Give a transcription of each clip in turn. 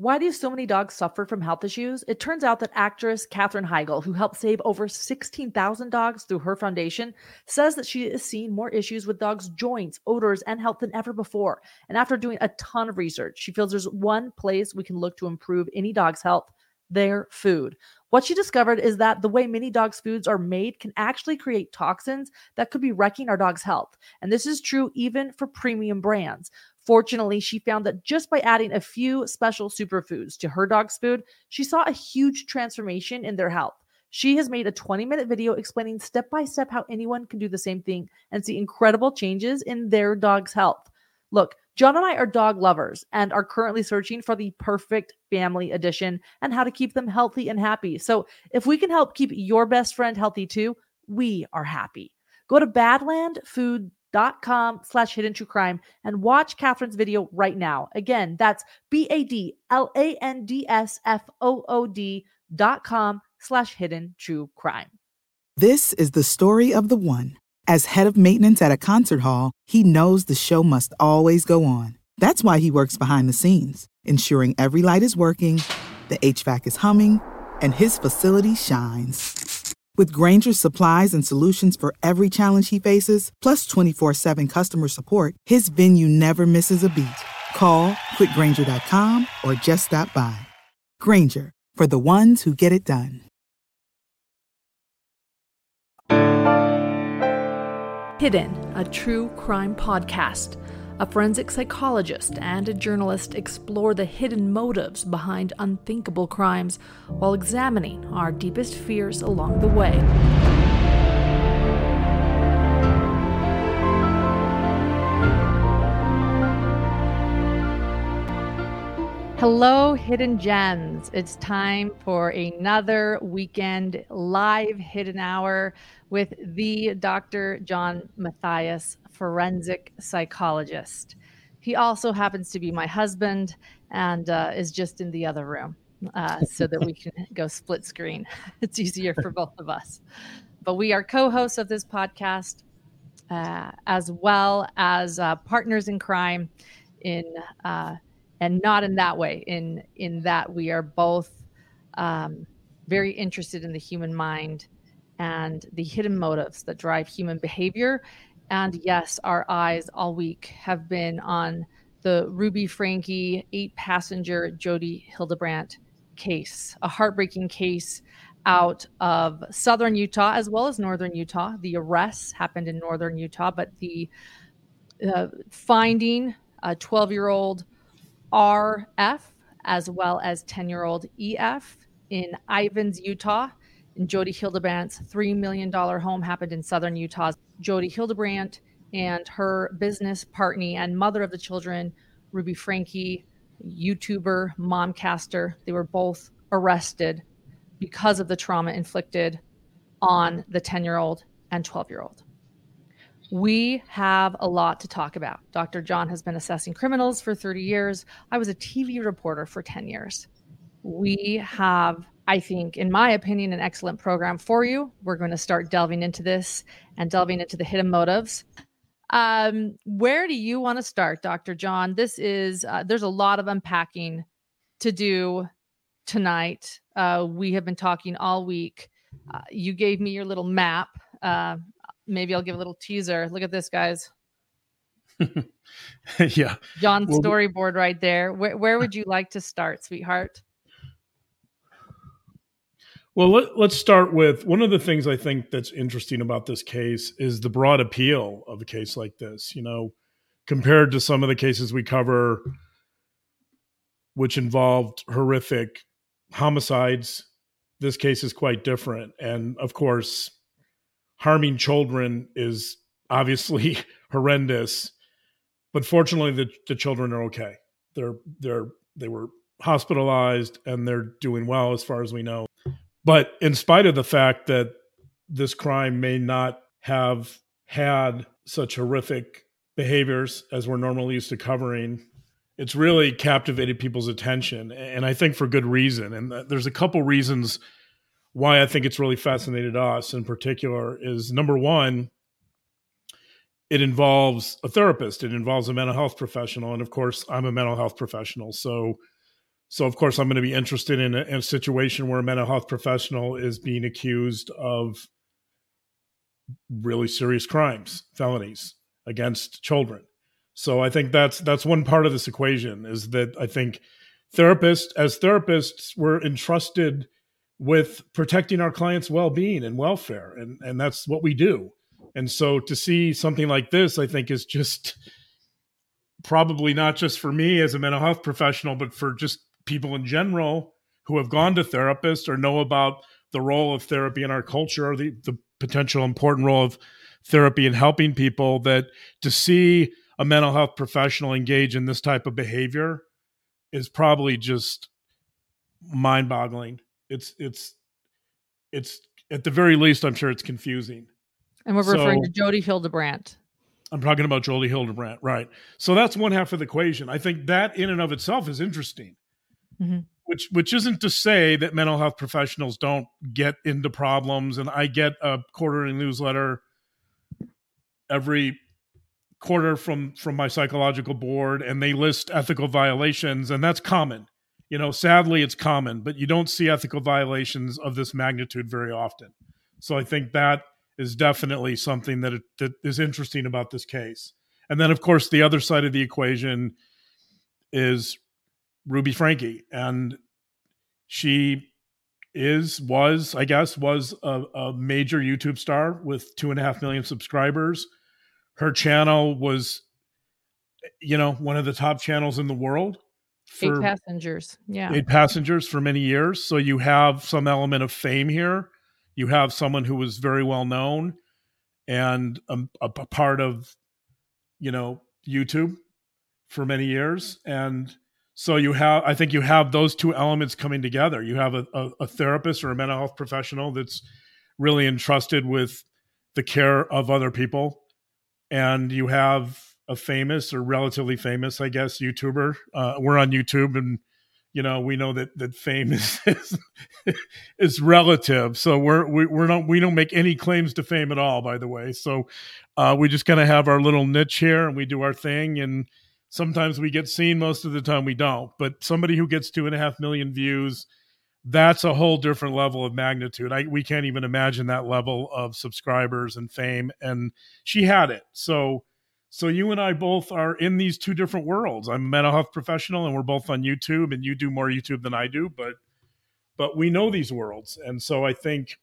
Why do so many dogs suffer from health issues? It turns out that actress Katherine Heigl, who helped save over 16,000 dogs through her foundation, says that she is seeing more issues with dogs' joints, odors, and health than ever before. And after doing a ton of research, she feels there's one place we can look to improve any dog's health their food. What she discovered is that the way many dogs' foods are made can actually create toxins that could be wrecking our dog's health. And this is true even for premium brands. Fortunately, she found that just by adding a few special superfoods to her dog's food, she saw a huge transformation in their health. She has made a 20 minute video explaining step by step how anyone can do the same thing and see incredible changes in their dog's health. Look, John and I are dog lovers and are currently searching for the perfect family edition and how to keep them healthy and happy. So, if we can help keep your best friend healthy too, we are happy. Go to badlandfood.com slash hidden true crime and watch Katherine's video right now. Again, that's B A D L A N D S F O O D dot com slash hidden true crime. This is the story of the one. As head of maintenance at a concert hall, he knows the show must always go on. That's why he works behind the scenes, ensuring every light is working, the HVAC is humming, and his facility shines. With Grainger's supplies and solutions for every challenge he faces, plus 24 7 customer support, his venue never misses a beat. Call clickgrainger.com or just stop by. Grainger, for the ones who get it done. Hidden, a true crime podcast. A forensic psychologist and a journalist explore the hidden motives behind unthinkable crimes while examining our deepest fears along the way. Hello, Hidden Gems. It's time for another weekend live hidden hour with the Dr. John Matthias, forensic psychologist. He also happens to be my husband and uh, is just in the other room uh, so that we can go split screen. It's easier for both of us. But we are co hosts of this podcast uh, as well as uh, partners in crime in uh, and not in that way in in that we are both um, very interested in the human mind and the hidden motives that drive human behavior and yes our eyes all week have been on the ruby franke eight passenger Jodi hildebrandt case a heartbreaking case out of southern utah as well as northern utah the arrests happened in northern utah but the uh, finding a 12 year old RF as well as 10 year old EF in Ivins, Utah. And Jodi Hildebrandt's $3 million home happened in southern Utah. Jodi Hildebrandt and her business partner and mother of the children, Ruby Franke, YouTuber, momcaster, they were both arrested because of the trauma inflicted on the 10 year old and 12 year old. We have a lot to talk about. Dr. John has been assessing criminals for 30 years. I was a TV reporter for 10 years. We have, I think, in my opinion, an excellent program for you. We're going to start delving into this and delving into the hidden motives. Um, where do you want to start, Dr. John? This is, uh, there's a lot of unpacking to do tonight. Uh, we have been talking all week. Uh, you gave me your little map. Uh, maybe I'll give a little teaser. Look at this, guys. yeah. John's well, storyboard right there. Where, where would you like to start, sweetheart? Well, let, us start with one of the things I think that's interesting about this case is the broad appeal of a case like this. You know, compared to some of the cases we cover, which involved horrific homicides, this case is quite different. And of course, harming children is obviously horrendous, but fortunately the, the children are okay. They're they're they were hospitalized and they're doing well as far as we know. But in spite of the fact that this crime may not have had such horrific behaviors as we're normally used to covering, it's really captivated people's attention. And I think for good reason. And uh, there's a couple reasons why I think it's really fascinated us in particular is number one, it involves a therapist, it involves a mental health professional. And of course, I'm a mental health professional. So So, of course, I'm going to be interested in a, in a situation where a mental health professional is being accused of really serious crimes, felonies against children. So, I think that's that's one part of this equation is that I think therapists, as therapists, we're entrusted with protecting our clients' well-being and welfare, and and that's what we do. And so, to see something like this, I think, is just probably not just for me as a mental health professional, but for just people in general who have gone to therapists or know about the role of therapy in our culture or the, the potential important role of therapy in helping people that to see a mental health professional engage in this type of behavior is probably just mind-boggling. It's it's it's at the very least i'm sure it's confusing. And we're referring to jodi hildebrandt. I'm talking about jodi hildebrandt right. So that's one half of the equation. I think that in and of itself is interesting Mm-hmm. Which which isn't to say that mental health professionals don't get into problems. And I get a quarterly newsletter every quarter from from my psychological board, and they list ethical violations, and that's common. You know, sadly, it's common, but you don't see ethical violations of this magnitude very often. So I think that is definitely something that, it, that is interesting about this case. And then, of course, the other side of the equation is Ruby Franke, and she is was I guess was a, a, major YouTube star with two and a half million subscribers. Her channel was, you know, one of the top channels in the world. For eight passengers, yeah, eight passengers for many years. So you have some element of fame here. You have someone who was very well known and um, a, a part of, you know, YouTube for many years, and so you have, I think you have those two elements coming together. You have a, a, a therapist or a mental health professional that's really entrusted with the care of other people, and you have a famous or relatively famous, I guess, YouTuber. Uh, we're on YouTube, and you know we know that that fame is is, is relative. So we're we, we're not we don't make any claims to fame at all. By the way, so uh, we just kind of have our little niche here, and we do our thing, and Sometimes we get seen, most of the time we don't. But somebody who gets two and a half million views, that's a whole different level of magnitude. I, we can't even imagine that level of subscribers and fame. And she had it. So, so you and I both are in these two different worlds. I'm a mental health professional, and we're both on YouTube, and you do more YouTube than I do, but but we know these worlds, and so I think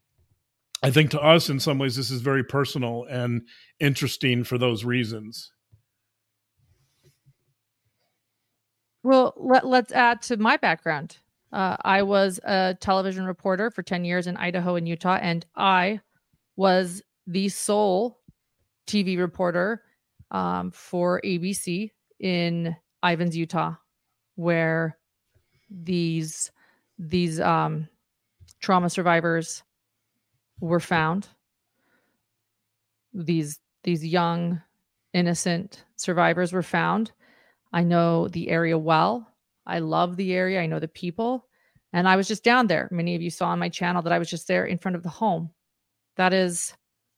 I think to us, in some ways, this is very personal and interesting for those reasons. Well, let, let's add to my background. Uh, I was a television reporter for 10 years in Idaho and Utah, and I was the sole TV reporter um, for ABC in Ivins, Utah, where these these um, trauma survivors were found. These these young innocent survivors were found I know the area well. I love the area. I know the people. And I was just down there. Many of you saw on my channel that I was just there in front of the home. That is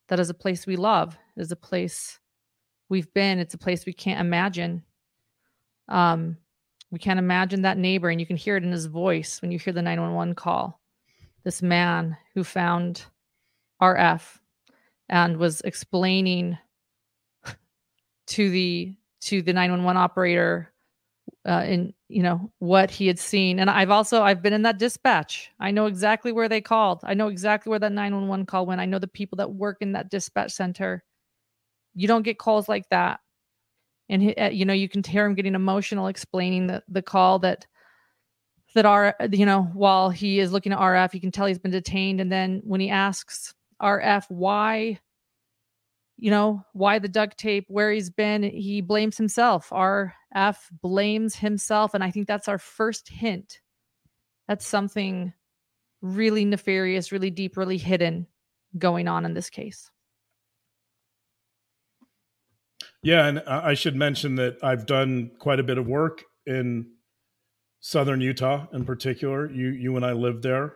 that is a place we love. It is a place we've been. It's a place we can't imagine. Um, we can't imagine that neighbor, and you can hear it in his voice when you hear the 911 call. This man who found RF and was explaining to the to the 911 operator uh, in you know what he had seen. And i've also i've been in that dispatch. I know exactly where they called. I know exactly where that 911 call went. I know the people that work in that dispatch center. You don't get calls like that. And he, uh, you know you can hear him getting emotional explaining the, the call that that are you know while he is looking at rf you can tell he's been detained. And then when he asks rf why you know, why the duct tape, where he's been, he blames himself. RF blames himself. And I think that's our first hint. That's something really nefarious, really deep, really hidden going on in this case. Yeah, and I should mention that I've done quite a bit of work in southern Utah in particular. You you and I lived there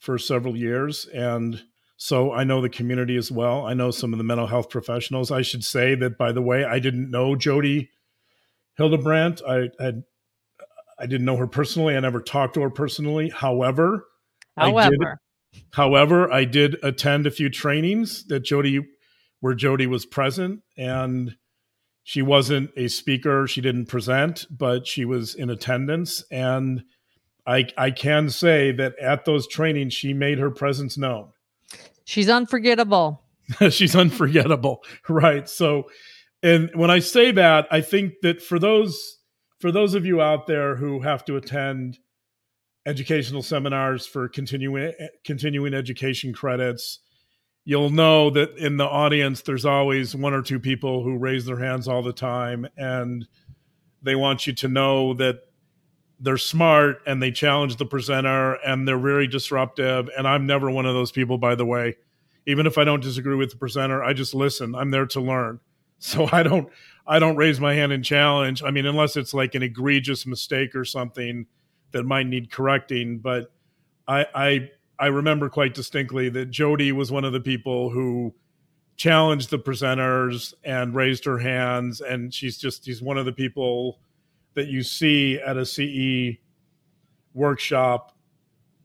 for several years and so I know the community as well. I know some of the mental health professionals. I should say that, by the way, I didn't know Jodi Hildebrandt. I had I didn't know her personally. I never talked to her personally. However, however, I did, however, I did attend a few trainings that Jodi, where Jodi was present, and she wasn't a speaker. She didn't present, but she was in attendance. And I, I can say that at those trainings, she made her presence known. She's unforgettable. She's unforgettable. Right. So, and when I say that, I think that for those for those of you out there who have to attend educational seminars for continuing continuing education credits, you'll know that in the audience there's always one or two people who raise their hands all the time and they want you to know that they're smart and they challenge the presenter and they're very disruptive. And i'm never one of those people by the way. Even if i don't disagree with the presenter i just listen. I'm there to learn. So i don't i don't raise my hand and challenge. I mean unless it's like an egregious mistake or something that might need correcting. But i i I remember quite distinctly that Jodi was one of the people who challenged the presenters and raised her hands. And she's just, she's one of the people that you see at a CE workshop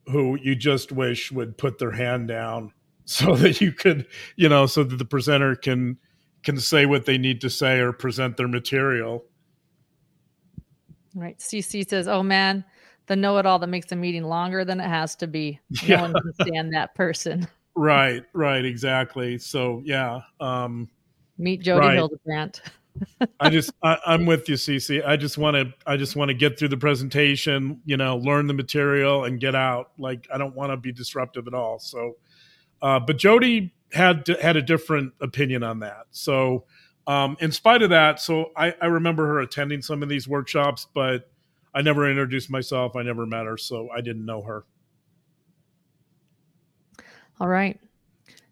who you just wish would put their hand down so that you could, you know, so that the presenter can can say what they need to say or present their material. Right. CC says, "Oh man, the know-it-all that makes a meeting longer than it has to be. No yeah. one can stand that person. Right, right, exactly. So yeah. Um, Meet Jodi right. Hildebrandt. I just I, am with you, Cece. I just want to I just want to get through the presentation, you know, learn the material and get out. Like I don't want to be disruptive at all. So, uh, but Jodi had had a different opinion on that. So, um, in spite of that, so I, I remember her attending some of these workshops, but I never introduced myself. I never met her, so I didn't know her. All right.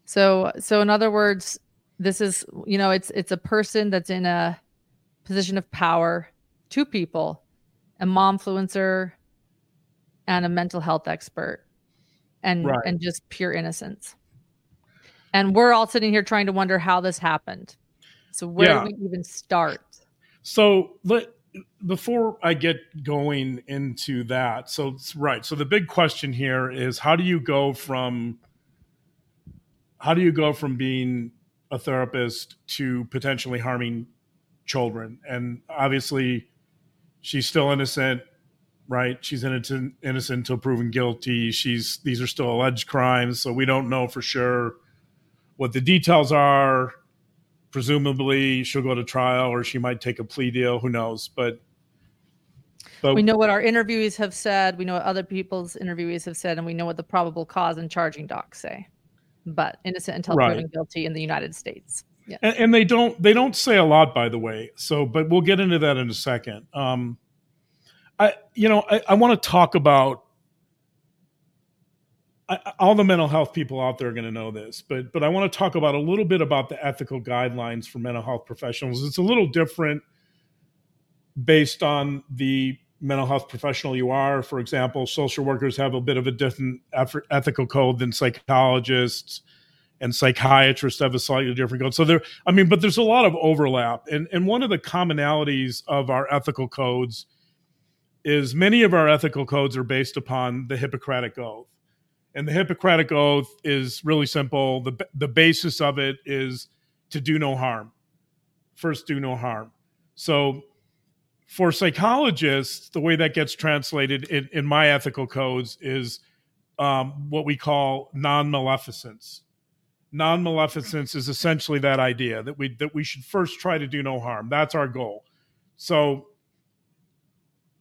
So so in other words, this is you know it's it's a person that's in a position of power, two people, a mom influencer and a mental health expert and right. and just pure innocence. And we're all sitting here trying to wonder how this happened. So where yeah. do we even start? So let before I get going into that, so right. So the big question here is how do you go from how do you go from being a therapist to potentially harming children? And obviously she's still innocent, right? She's innocent innocent until proven guilty. She's these are still alleged crimes, so we don't know for sure what the details are presumably she'll go to trial or she might take a plea deal. Who knows? But but we know what our interviewees have said. We know what other people's interviewees have said, and we know what the probable cause and charging docs say. But innocent until right. proven guilty in the United States. Yeah. And, and, they don't they don't say a lot, by the way. So, but we'll get into that in a second. Um, I you know I, I want to talk about all the mental health people out there are going to know this, but but I want to talk about a little bit about the ethical guidelines for mental health professionals. It's a little different based on the mental health professional you are. For example, social workers have a bit of a different ethical code than psychologists, and psychiatrists have a slightly different code. So there, I mean, but there's a lot of overlap, and and one of the commonalities of our ethical codes is many of our ethical codes are based upon the Hippocratic Oath and the Hippocratic Oath is really simple. The, the basis of it is to do no harm. First, do no harm. So, for psychologists, the way that gets translated in, in my ethical codes is um, what we call non maleficence. Non maleficence is essentially that idea that we that we should first try to do no harm. That's our goal. So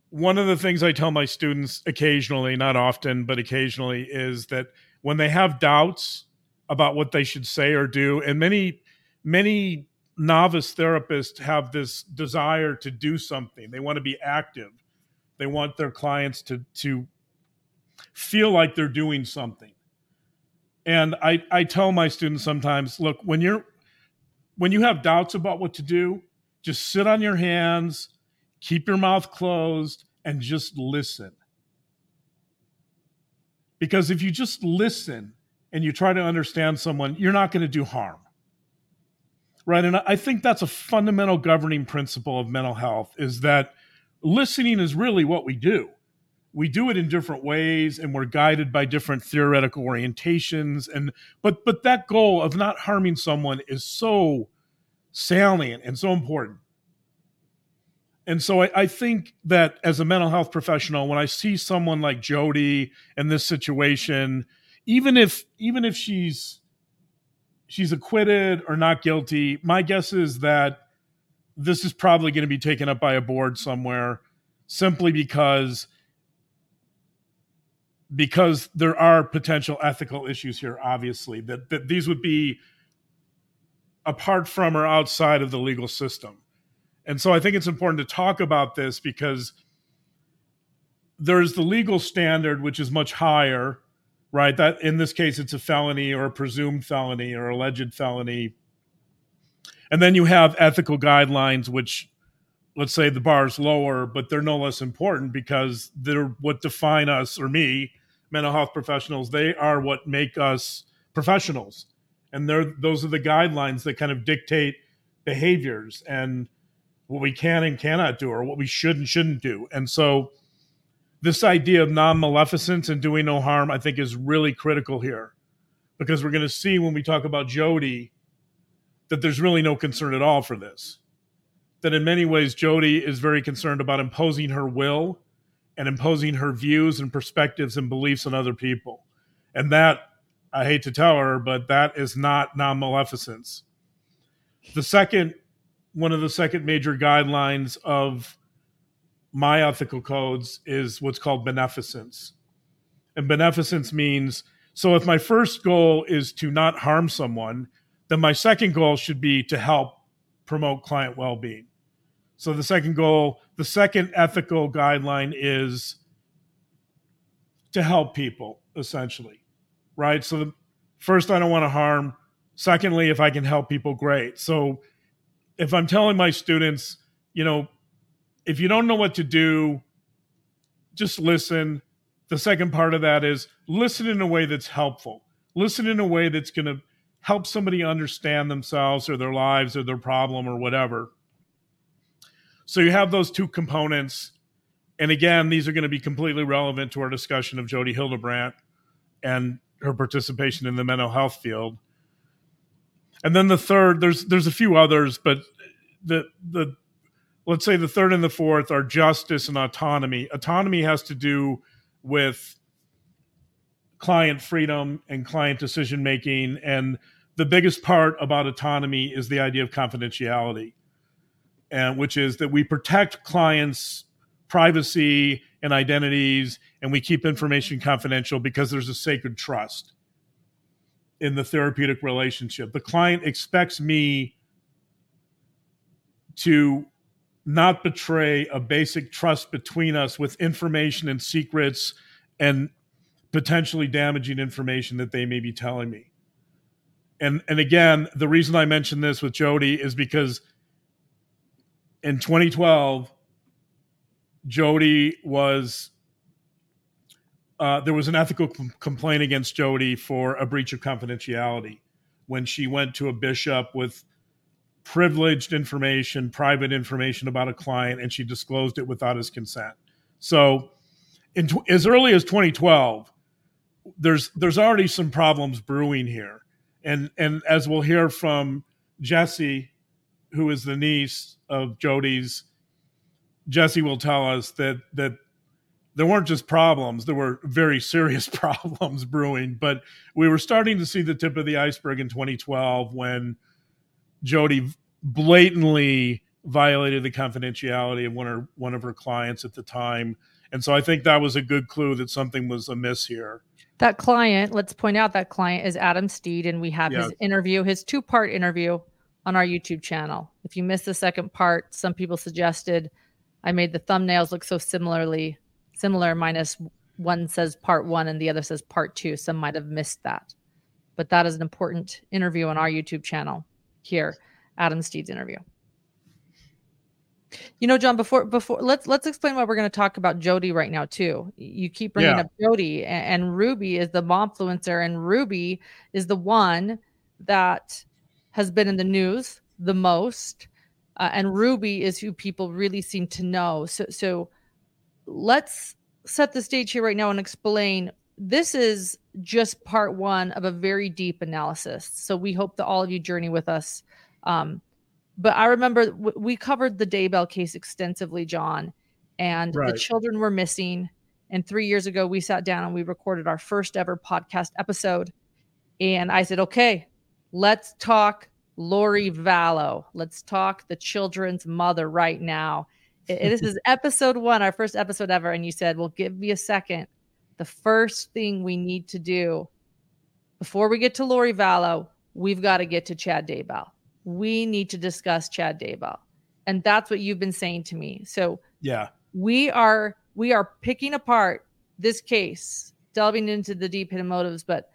one of the things I tell my students occasionally, not often, but occasionally, is that when they have doubts about what they should say or do, and many, many novice therapists have this desire to do something. They want to be active. They want their clients to to feel like they're doing something. And I, I tell my students sometimes, look, when you're when you have doubts about what to do, just sit on your hands keep your mouth closed and just listen. Because if you just listen and you try to understand someone, you're not going to do harm. Right. And I think that's a fundamental governing principle of mental health is that listening is really what we do. We do it in different ways and we're guided by different theoretical orientations and but but that goal of not harming someone is so salient and so important. And so I, I, think that as a mental health professional, when I see someone like jodi in this situation, even if even if she's she's acquitted or not guilty, my guess is that this is probably going to be taken up by a board somewhere simply because because there are potential ethical issues here obviously that, that these would be apart from or outside of the legal system. And so I think it's important to talk about this because there's the legal standard, which is much higher, right? That in this case, it's a felony or a presumed felony or alleged felony. And then you have ethical guidelines, which let's say the bar is lower, but they're no less important because they're what define us or me, mental health professionals. They are what make us professionals. And they're those are the guidelines that kind of dictate behaviors and what we can and cannot do or what we should and shouldn't do. And so this idea of non-maleficence and doing no harm, I think, is really critical here. Because we're going to see when we talk about Jodi that there's really no concern at all for this. That in many ways, Jodi is very concerned about imposing her will and imposing her views and perspectives and beliefs on other people. And that, I hate to tell her, but that is not non maleficence. The second one of the second major guidelines of my ethical codes is what's called beneficence. And beneficence means so if my first goal is to not harm someone, then my second goal should be to help promote client well being. So the second goal, the second ethical guideline is to help people, essentially, right? So first, I don't want to harm. Secondly, if I can help people, great. So if I'm telling my students, you know, if you don't know what to do, just listen. The second part of that is listen in a way that's helpful. Listen in a way that's going to help somebody understand themselves or their lives or their problem or whatever. So you have those two components. And again, these are going to be completely relevant to our discussion of Jodi Hildebrandt and her participation in the mental health field and then the third there's there's a few others but the the let's say the third and the fourth are justice and autonomy autonomy has to do with client freedom and client decision making and the biggest part about autonomy is the idea of confidentiality and which is that we protect clients privacy and identities and we keep information confidential because there's a sacred trust in the therapeutic relationship. The client expects me to not betray a basic trust between us with information and secrets and potentially damaging information that they may be telling me. And and again, the reason I mentioned this with Jodi is because in 2012 Jodi was uh, there was an ethical com- complaint against Jodi for a breach of confidentiality when she went to a bishop with privileged information, private information about a client, and she disclosed it without his consent. So, in t- as early as 2012, there's there's already some problems brewing here, and and as we'll hear from Jesse, who is the niece of Jodi's, Jesse will tell us that that there weren't just problems, there were very serious problems brewing. But we were starting to see the tip of the iceberg in 2012 when Jodi blatantly violated the confidentiality of one of one of her clients at the time. And so I think that was a good clue that something was amiss here. That client, let's point out that client is Adam Steed, and we have his interview, his two part interview on our YouTube channel. If you missed the second part, some people suggested I made the thumbnails look so similarly similar minus one says part one and the other says part two. Some might have missed that. But that is an important interview on our YouTube channel here, Adam Steed's interview. You know, John, before before let's let's explain why we're going to talk about Jodi right now too. You keep bringing yeah. up Jodi, and, and Ruby is the momfluencer and Ruby is the one that has been in the news the most uh, and Ruby is who people really seem to know. So, so let's set the stage here right now and explain. This is just part one of a very deep analysis. So we hope that all of you journey with us. Um, but I remember w- we covered the Daybell case extensively, John, and right. the children were missing. And three years ago, we sat down and we recorded our first ever podcast episode. And I said, okay, let's talk Lori Vallow. Let's talk the children's mother right now. this is episode one, our first episode ever. And you said, well, give me a second. The first thing we need to do before we get to Lori Vallow, we've got to get to Chad Daybell. We need to discuss Chad Daybell. And that's what you've been saying to me. So, yeah, we are we are picking apart this case, delving into the deep hidden motives, but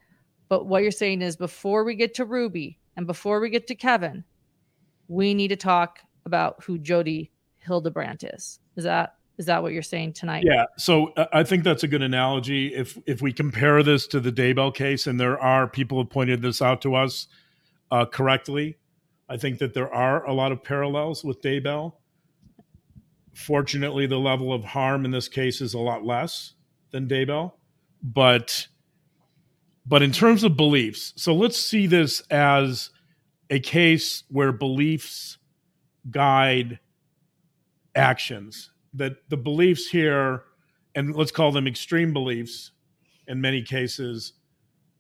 but what you're saying is before we get to Ruby and before we get to Kevin, we need to talk about who Jodi Hildebrandt is. Is that is that what you're saying tonight? Yeah. So uh, I think that's a good analogy. If if we compare this to the Daybell case, and there are people who pointed this out to us uh, correctly, I think that there are a lot of parallels with Daybell. Fortunately, the level of harm in this case is a lot less than Daybell, but but in terms of beliefs, so let's see this as a case where beliefs guide actions. That the beliefs here, and let's call them extreme beliefs in many cases,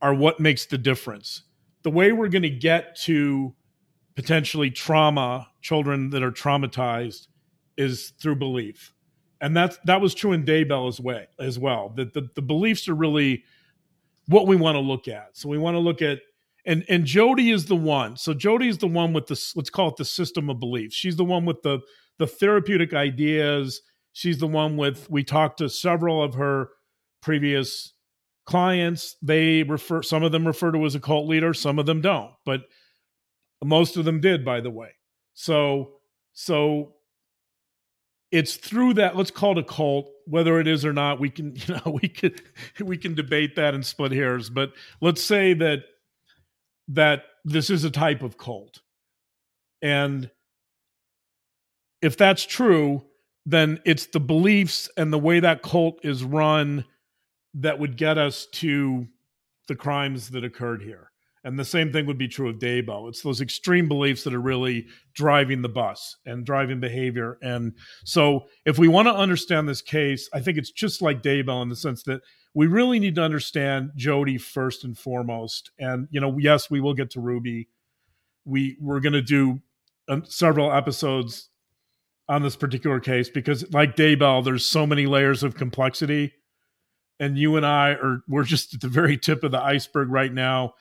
are what makes the difference. The way we're going to get to potentially trauma, children that are traumatized, is through belief. And that's that was true in Daybell as way as well. That the, the beliefs are really what we want to look at. So we want to look at and and Jodi is the one. So Jodi is the one with the let's call it the system of beliefs. She's the one with the the therapeutic ideas. She's the one with we talked to several of her previous clients. They refer some of them refer to as a cult leader, some of them don't, but most of them did, by the way. So so it's through that let's call it a cult whether it is or not we can you know we can we can debate that and split hairs but let's say that that this is a type of cult and if that's true then it's the beliefs and the way that cult is run that would get us to the crimes that occurred here and the same thing would be true of Daybell. It's those extreme beliefs that are really driving the bus and driving behavior. And so, if we want to understand this case, I think it's just like Daybell in the sense that we really need to understand Jodi first and foremost. And you know, yes, we will get to Ruby. We we're going to do uh, several episodes on this particular case because, like Daybell, there's so many layers of complexity. And you and I are we're just at the very tip of the iceberg right now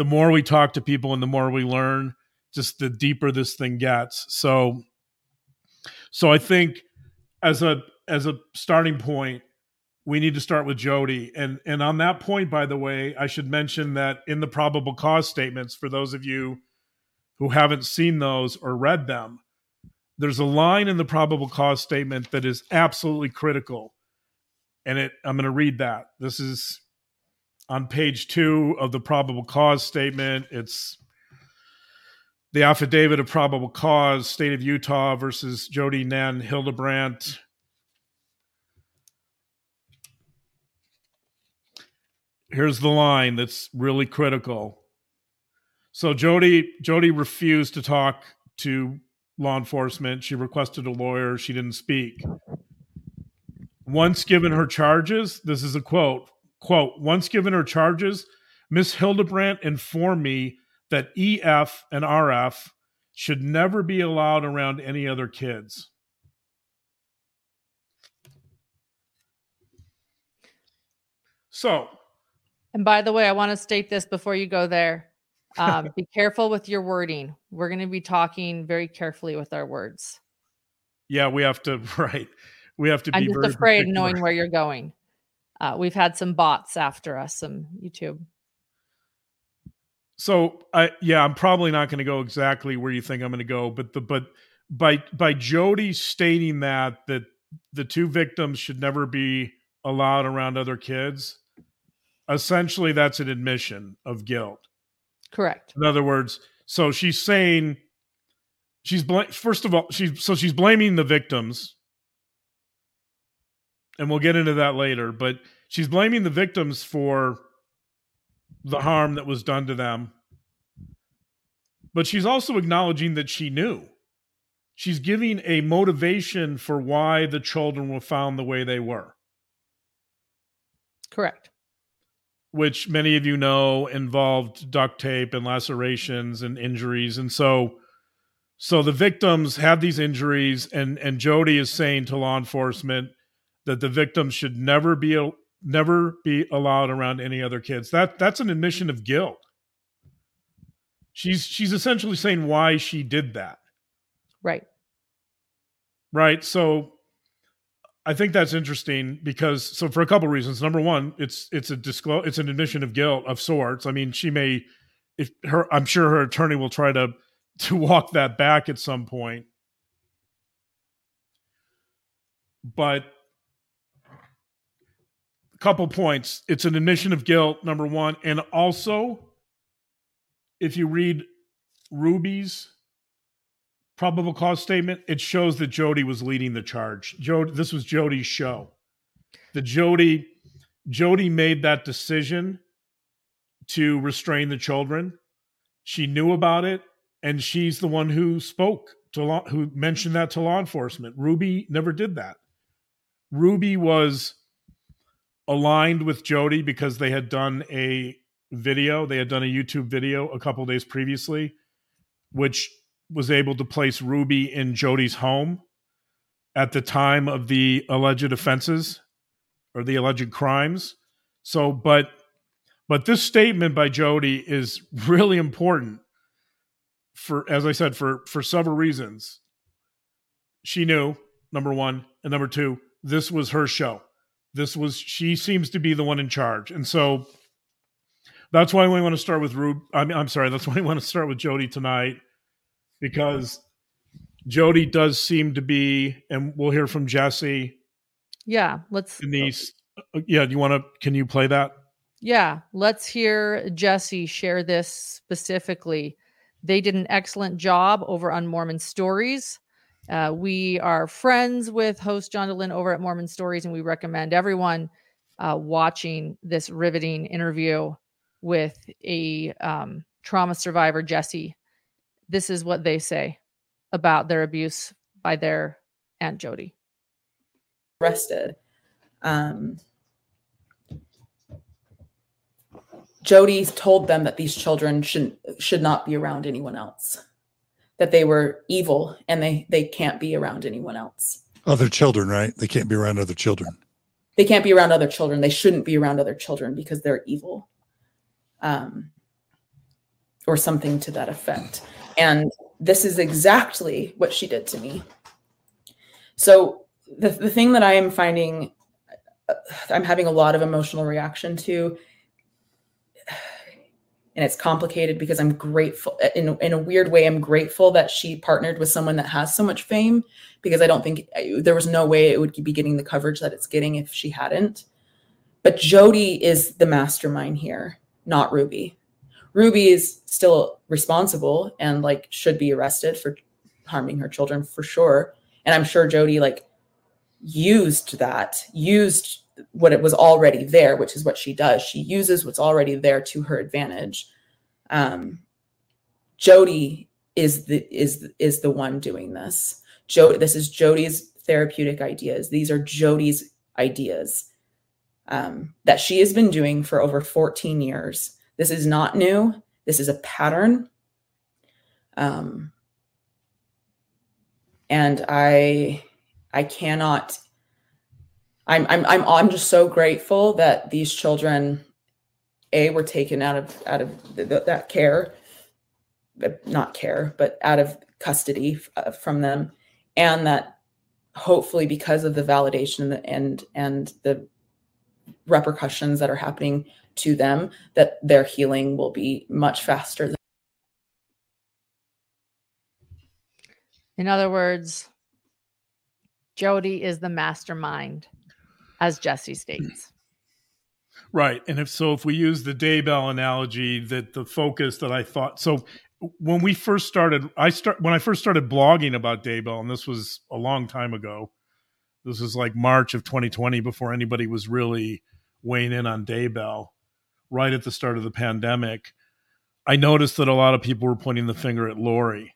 the more we talk to people and the more we learn, just the deeper this thing gets. So, so I think as a as a starting point, we need to start with Jodi. And and on that point, by the way, I should mention that in the probable cause statements, for those of you who haven't seen those or read them, there's a line in the probable cause statement that is absolutely critical. And it I'm going to read that. This is on page two of the probable cause statement. It's the affidavit of probable cause, state of Utah versus Jodi Nan Hildebrandt. Here's the line that's really critical. So Jodi Jodi refused to talk to law enforcement. She requested a lawyer. She didn't speak. Once given her charges, this is a quote Quote, once given her charges, Miss Hildebrandt informed me that EF and RF should never be allowed around any other kids. So, and by the way, I want to state this before you go there. Um, be careful with your wording. We're going to be talking very carefully with our words. Yeah, we have to. Right, we have to. Be I'm just afraid knowing where you're going uh, we've had some bots after us, some YouTube. So I yeah, I'm probably not going to go exactly where you think I'm going to go, but the but by by Jodi stating that that the two victims should never be allowed around other kids, essentially that's an admission of guilt. Correct. In other words, so she's saying she's bl- first of all she's so she's blaming the victims. And we'll get into that later but she's blaming the victims for the harm that was done to them. But she's also acknowledging that she knew. She's giving a motivation for why the children were found the way they were. Correct which many of you know involved duct tape and lacerations and injuries and so so the victims have these injuries, and and Jodi is saying to law enforcement that the victims should never be never be allowed around any other kids. That that's an admission of guilt. She's she's essentially saying why she did that. Right. Right. So I think that's interesting because so for a couple of reasons. Number one, it's it's a disclose it's an admission of guilt of sorts. I mean, she may if her I'm sure her attorney will try to to walk that back at some point. But a couple points. It's an admission of guilt, number one. And also, if you read Ruby's probable cause statement, it shows that Jodi was leading the charge. Jodi, this was Jodi's show. The Jodi, Jodi made that decision to restrain the children. She knew about it and she's the one who spoke to law, who mentioned that to law enforcement. Ruby never did that. Ruby was aligned with Jodi because they had done a video, they had done a YouTube video a couple days previously, which was able to place Ruby in Jodi's home at the time of the alleged offenses or the alleged crimes. So, but but this statement by Jodi is really important for as I said for for several reasons. She knew number one and number two. This was her show. This was she seems to be the one in charge, and so that's why we want to start with Rube. I mean, I'm sorry. That's why we want to start with Jodi tonight because Jodi does seem to be, and we'll hear from Jesse. Yeah, let's. Denise, uh, yeah, do you want to? Can you play that? Yeah, let's hear Jesse share this specifically they did an excellent job over on Mormon Stories. Uh, we are friends with host John Dehlin over at Mormon Stories, and we recommend everyone uh, watching this riveting interview with a um, trauma survivor, Jesse. This is what they say about their abuse by their Aunt Jodi. Arrested. Um, Jodi told them that these children should should not be around anyone else. That they were evil and they they can't be around anyone else. Other children, right? They can't be around other children. They can't be around other children. They shouldn't be around other children because they're evil. Um or something to that effect. And this is exactly what she did to me. So the the thing that I am finding uh, I'm having a lot of emotional reaction to and it's complicated because I'm grateful in in a weird way. I'm grateful that she partnered with someone that has so much fame because I don't think there was no way it would be getting the coverage that it's getting if she hadn't. But Jodi is the mastermind here, not Ruby. Ruby is still responsible and like should be arrested for harming her children for sure. And I'm sure Jodi like used that, used what it was already there, which is what she does. She uses what's already there to her advantage. Um, Jodi is the is is the one doing this. Jodi, this is Jodi's therapeutic ideas. These are Jodi's ideas um, that she has been doing for over 14 years. This is not new. This is a pattern. Um, and I I cannot I'm I'm I'm I'm just so grateful that these children, a, were taken out of out of the, the, that care, not care, but out of custody uh, from them, and that hopefully because of the validation and and the repercussions that are happening to them, that their healing will be much faster. Than- In other words, jodi is the mastermind as Jesse states. Right. And if so, if we use the Daybell analogy, that the focus that I thought, so when we first started, I start when I first started blogging about Daybell, and this was a long time ago. This was like March of 2020 before anybody was really weighing in on Daybell, right at the start of the pandemic. I noticed that a lot of people were pointing the finger at Lori.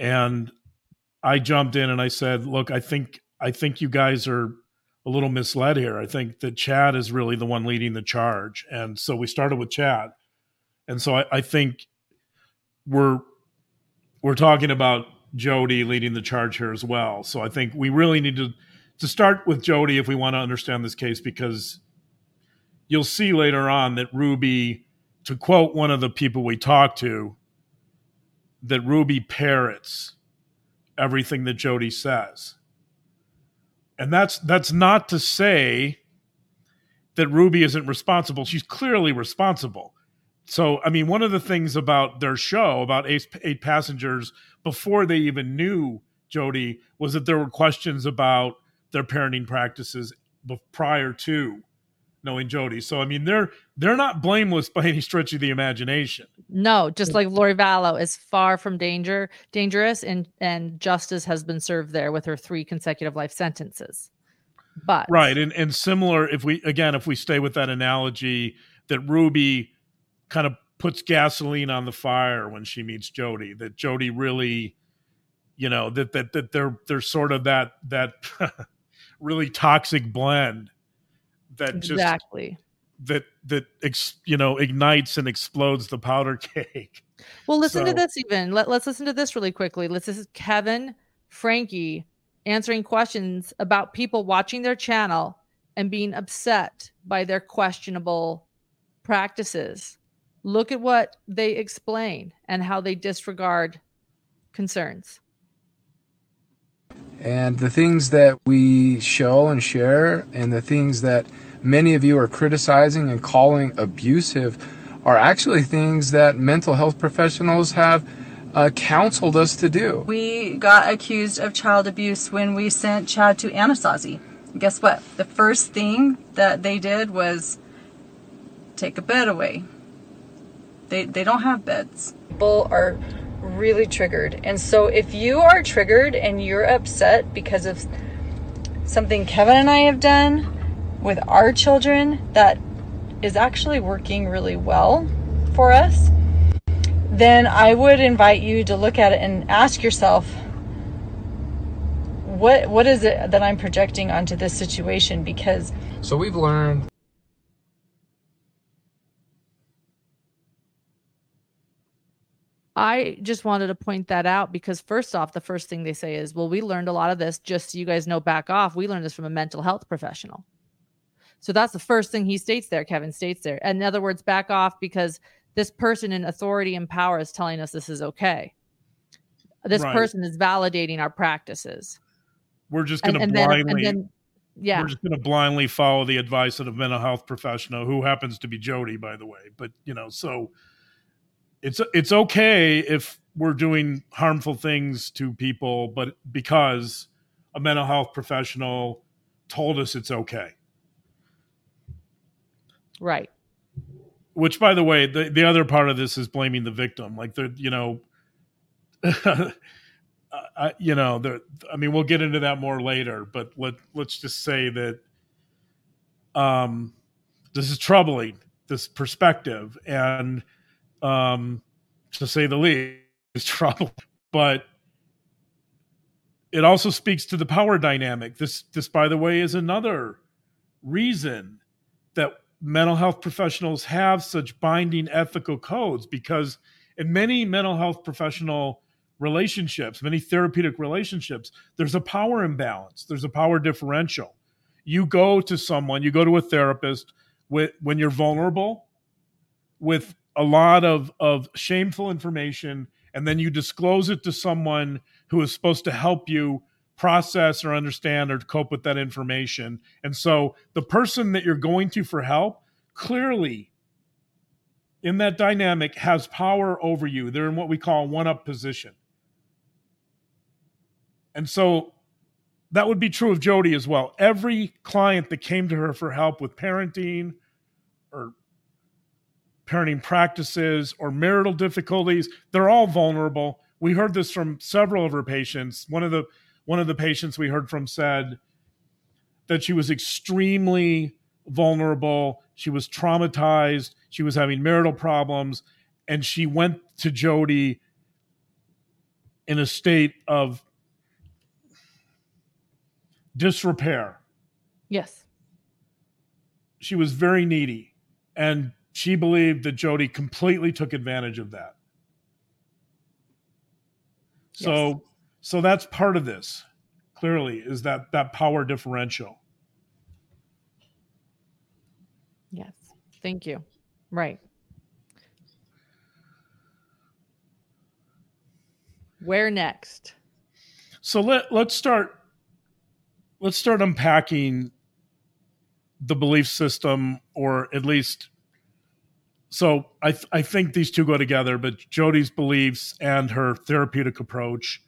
And I jumped in and I said, look, I think I think you guys are a little misled here. I think that Chad is really the one leading the charge. And so we started with Chad. And so I, I think we're we're talking about Jodi leading the charge here as well. So I think we really need to to start with Jodi if we want to understand this case because you'll see later on that Ruby, to quote one of the people we talked to, that Ruby parrots everything that Jodi says. And that's that's not to say that Ruby isn't responsible. She's clearly responsible. So, I mean, one of the things about their show about eight, eight passengers before they even knew Jodi was that there were questions about their parenting practices prior to knowing Jodi. So I mean, they're they're not blameless by any stretch of the imagination. No, just like Lori Vallow is far from danger dangerous, and and justice has been served there with her three consecutive life sentences. But right, and and similar if we again if we stay with that analogy that Ruby kind of puts gasoline on the fire when she meets Jodi, that Jodi really, you know, that that that they're they're sort of that that really toxic blend that just exactly that that ex, you know ignites and explodes the powder cake. Well, listen so, to this even. Let, let's listen to this really quickly. Let's this is Kevin Franke answering questions about people watching their channel and being upset by their questionable practices. Look at what they explain and how they disregard concerns. And the things that we show and share, and the things that many of you are criticizing and calling abusive, are actually things that mental health professionals have uh, counseled us to do. We got accused of child abuse when we sent Chad to Anasazi. Guess what? The first thing that they did was take a bed away. They, they don't have beds. People are really triggered. And so if you are triggered and you're upset because of something Kevin and I have done with our children that is actually working really well for us, then I would invite you to look at it and ask yourself what what is it that I'm projecting onto this situation because so we've learned I just wanted to point that out because first off, the first thing they say is, well, we learned a lot of this just so you guys know back off. We learned this from a mental health professional. So that's the first thing he states there. Kevin states there. In other words, back off because this person in authority and power is telling us this is okay. This right. person is validating our practices. We're just going to blindly, then, then, yeah, we're just going to blindly follow the advice of a mental health professional who happens to be Jodi, by the way. But you know, so it's it's okay if we're doing harmful things to people, but because a mental health professional told us it's okay. Right. Which, by the way, the, the other part of this is blaming the victim. Like the, you know, I, you know, I mean, we'll get into that more later, but let let's just say that um, this is troubling. This perspective, and um, to say the least, is troubling. But it also speaks to the power dynamic. This, this, by the way, is another reason mental health professionals have such binding ethical codes because in many mental health professional relationships, many therapeutic relationships, there's a power imbalance, there's a power differential. You go to someone, you go to a therapist with, when you're vulnerable with a lot of of shameful information and then you disclose it to someone who is supposed to help you process or understand or cope with that information. And so the person that you're going to for help clearly in that dynamic has power over you. They're in what we call one up position. And so that would be true of Jodi as well. Every client that came to her for help with parenting or parenting practices or marital difficulties. They're all vulnerable. We heard this from several of her patients. One of the one of the patients we heard from said that she was extremely vulnerable. She was traumatized. She was having marital problems. And she went to Jodi in a state of disrepair. Yes. She was very needy. And she believed that Jodi completely took advantage of that. So yes. so that's part of this clearly is that that power differential. Yes. Thank you. Right. Where next? So let let's start let's start unpacking the belief system or at least so I th- I think these two go together but Jodi's beliefs and her therapeutic approach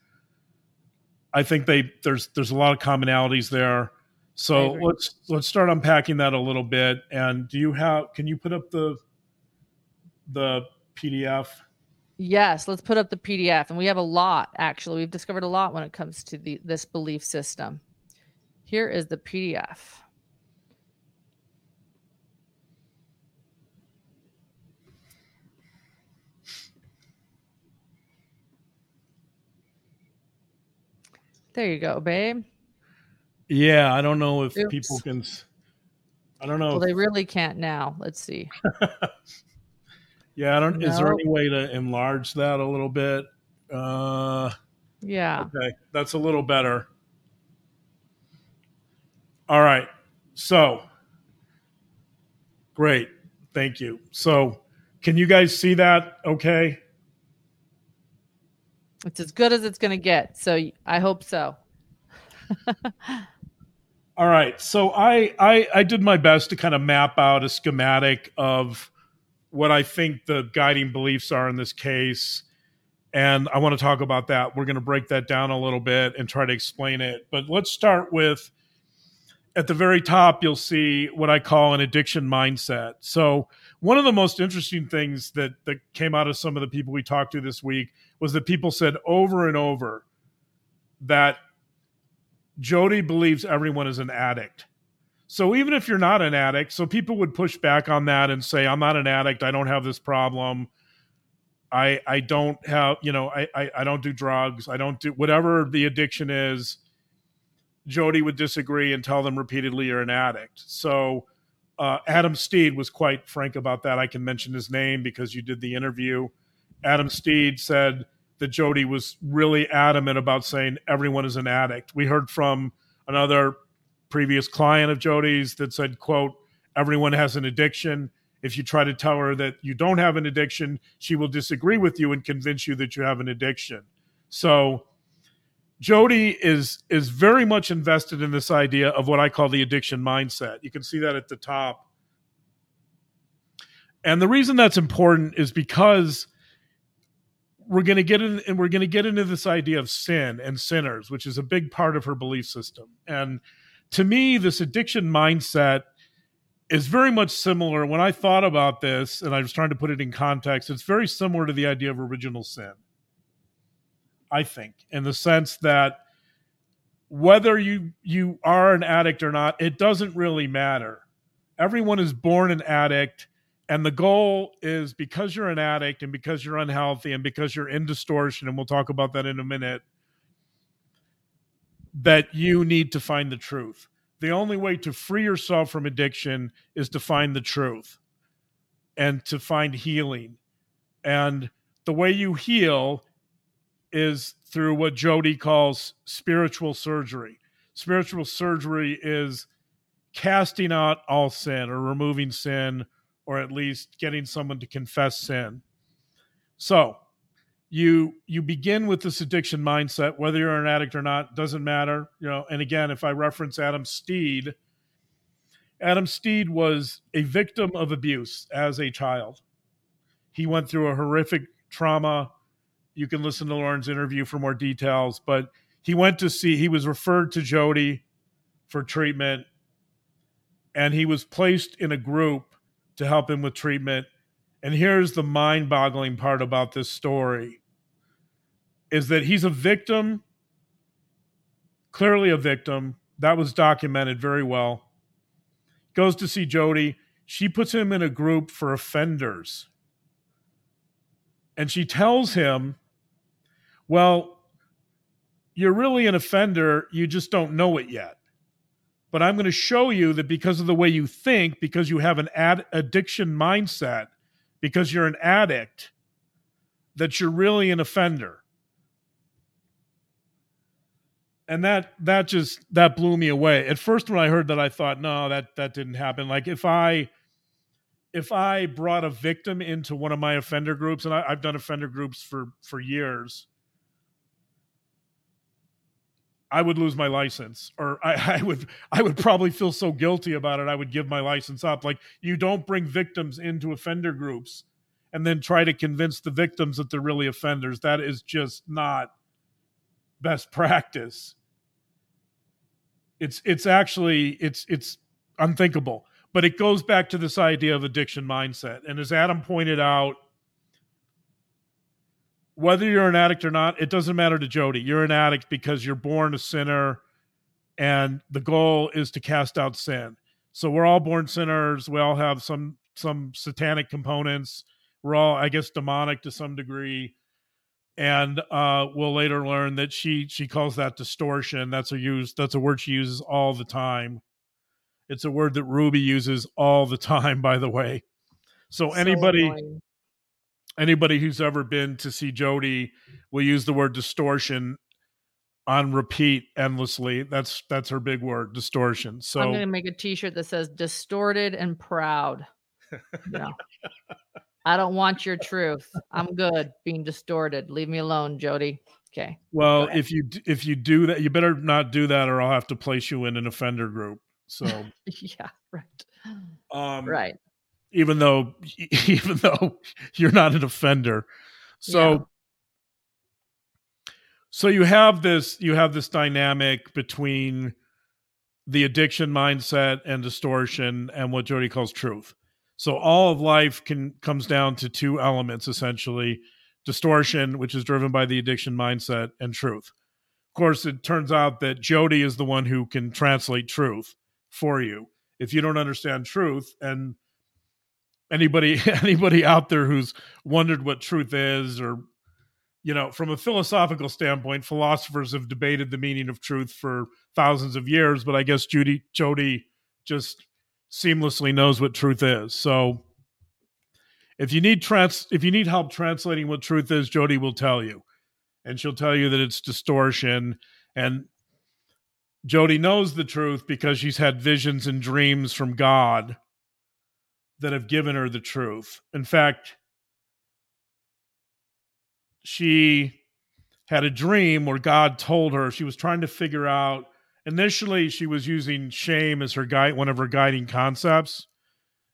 I think they there's there's a lot of commonalities there so let's let's start unpacking that a little bit. And do you have? Can you put up the the PDF? Yes, let's put up the PDF. And we have a lot actually. We've discovered a lot when it comes to the this belief system. Here is the PDF. There you go, babe. Yeah, I don't know if Oops. people can. I don't know. Well, if, they really can't now. Let's see. yeah, I don't. No. Is there any way to enlarge that a little bit? Uh, yeah. Okay, that's a little better. All right. So, great. Thank you. So, can you guys see that? Okay. It's as good as it's going to get. So, I hope so. All right. So I, I I did my best to kind of map out a schematic of what I think the guiding beliefs are in this case. And I want to talk about that. We're going to break that down a little bit and try to explain it. But let's start with at the very top, you'll see what I call an addiction mindset. So, one of the most interesting things that, that came out of some of the people we talked to this week was that people said over and over that Jodi believes everyone is an addict. So even if you're not an addict, so people would push back on that and say, I'm not an addict. I don't have this problem. I I don't have, you know, I, I, I don't do drugs. I don't do whatever the addiction is. Jodi would disagree and tell them repeatedly you're an addict. So uh, Adam Steed was quite frank about that. I can mention his name because you did the interview. Adam Steed said that Jodi was really adamant about saying everyone is an addict. We heard from another previous client of Jodi's that said, quote, everyone has an addiction. If you try to tell her that you don't have an addiction, she will disagree with you and convince you that you have an addiction. So Jodi is is very much invested in this idea of what I call the addiction mindset. You can see that at the top. And the reason that's important is because we're going to get in and we're going to get into this idea of sin and sinners which is a big part of her belief system. And to me this addiction mindset is very much similar. When i thought about this and i was trying to put it in context it's very similar to the idea of original sin i think in the sense that whether you you are an addict or not it doesn't really matter. Everyone is born an addict and the goal is because you're an addict and because you're unhealthy and because you're in distortion, and we'll talk about that in a minute, that you need to find the truth. The only way to free yourself from addiction is to find the truth and to find healing. And the way you heal is through what Jodi calls spiritual surgery. Spiritual surgery is casting out all sin or removing sin or at least getting someone to confess sin. So, you you begin with this addiction mindset whether you're an addict or not doesn't matter you know and again if i reference adam steed adam steed was a victim of abuse as a child he went through a horrific trauma you can listen to lauren's interview for more details but he went to see he was referred to Jodi for treatment and he was placed in a group to help him with treatment. And here's the mind boggling part about this story is that he's a victim, clearly a victim. That was documented very well. Goes to see Jodi. She puts him in a group for offenders. And she tells him, Well, you're really an offender. You just don't know it yet. But I'm going to show you that because of the way you think, because you have an ad- addiction mindset, because you're an addict, that you're really an offender. And that that just that blew me away. At first when i heard that i thought no that that didn't happen. Like if i if i brought a victim into one of my offender groups and I, i've done offender groups for for years i would lose my license or I, I would i would probably feel so guilty about it i would give my license up. Like you don't bring victims into offender groups and then try to convince the victims that they're really offenders. That is just not best practice. It's it's actually it's it's unthinkable. But it goes back to this idea of addiction mindset. And as adam pointed out whether you're an addict or not it doesn't matter to Jodi. you're an addict because you're born a sinner and the goal is to cast out sin so we're all born sinners we all have some some satanic components we're all i guess demonic to some degree and uh, we'll later learn that she she calls that distortion. That's a use. That's a word she uses all the time. It's a word that Ruby uses all the time, by the way. So, so anybody annoying. Anybody who's ever been to see Jodi will use the word distortion on repeat endlessly. That's that's her big word, distortion. So I'm going to make a T-shirt that says "distorted and proud." Yeah. I don't want your truth. I'm good being distorted. Leave me alone, Jodi. Okay. Well, if you if you do that, you better not do that, or I'll have to place you in an offender group. So yeah, right. Um, right. Even though even though you're not an offender, so yeah. so you have this you have this dynamic between the addiction mindset and distortion and what Jodi calls truth. So all of life can comes down to two elements essentially: distortion, which is driven by the addiction mindset, and truth. Of course, it turns out that Jodi is the one who can translate truth for you. If you don't understand truth, and anybody anybody out there who's wondered what truth is or you know from a philosophical standpoint philosophers have debated the meaning of truth for thousands of years but i guess judy jodi just seamlessly knows what truth is. So if you need trans if you need help translating what truth is, jodi will tell you. And she'll tell you that it's distortion and jodi knows the truth because she's had visions and dreams from God that have given her the truth. In fact, she had a dream where God told her she was trying to figure out initially she was using shame as her guide one of her guiding concepts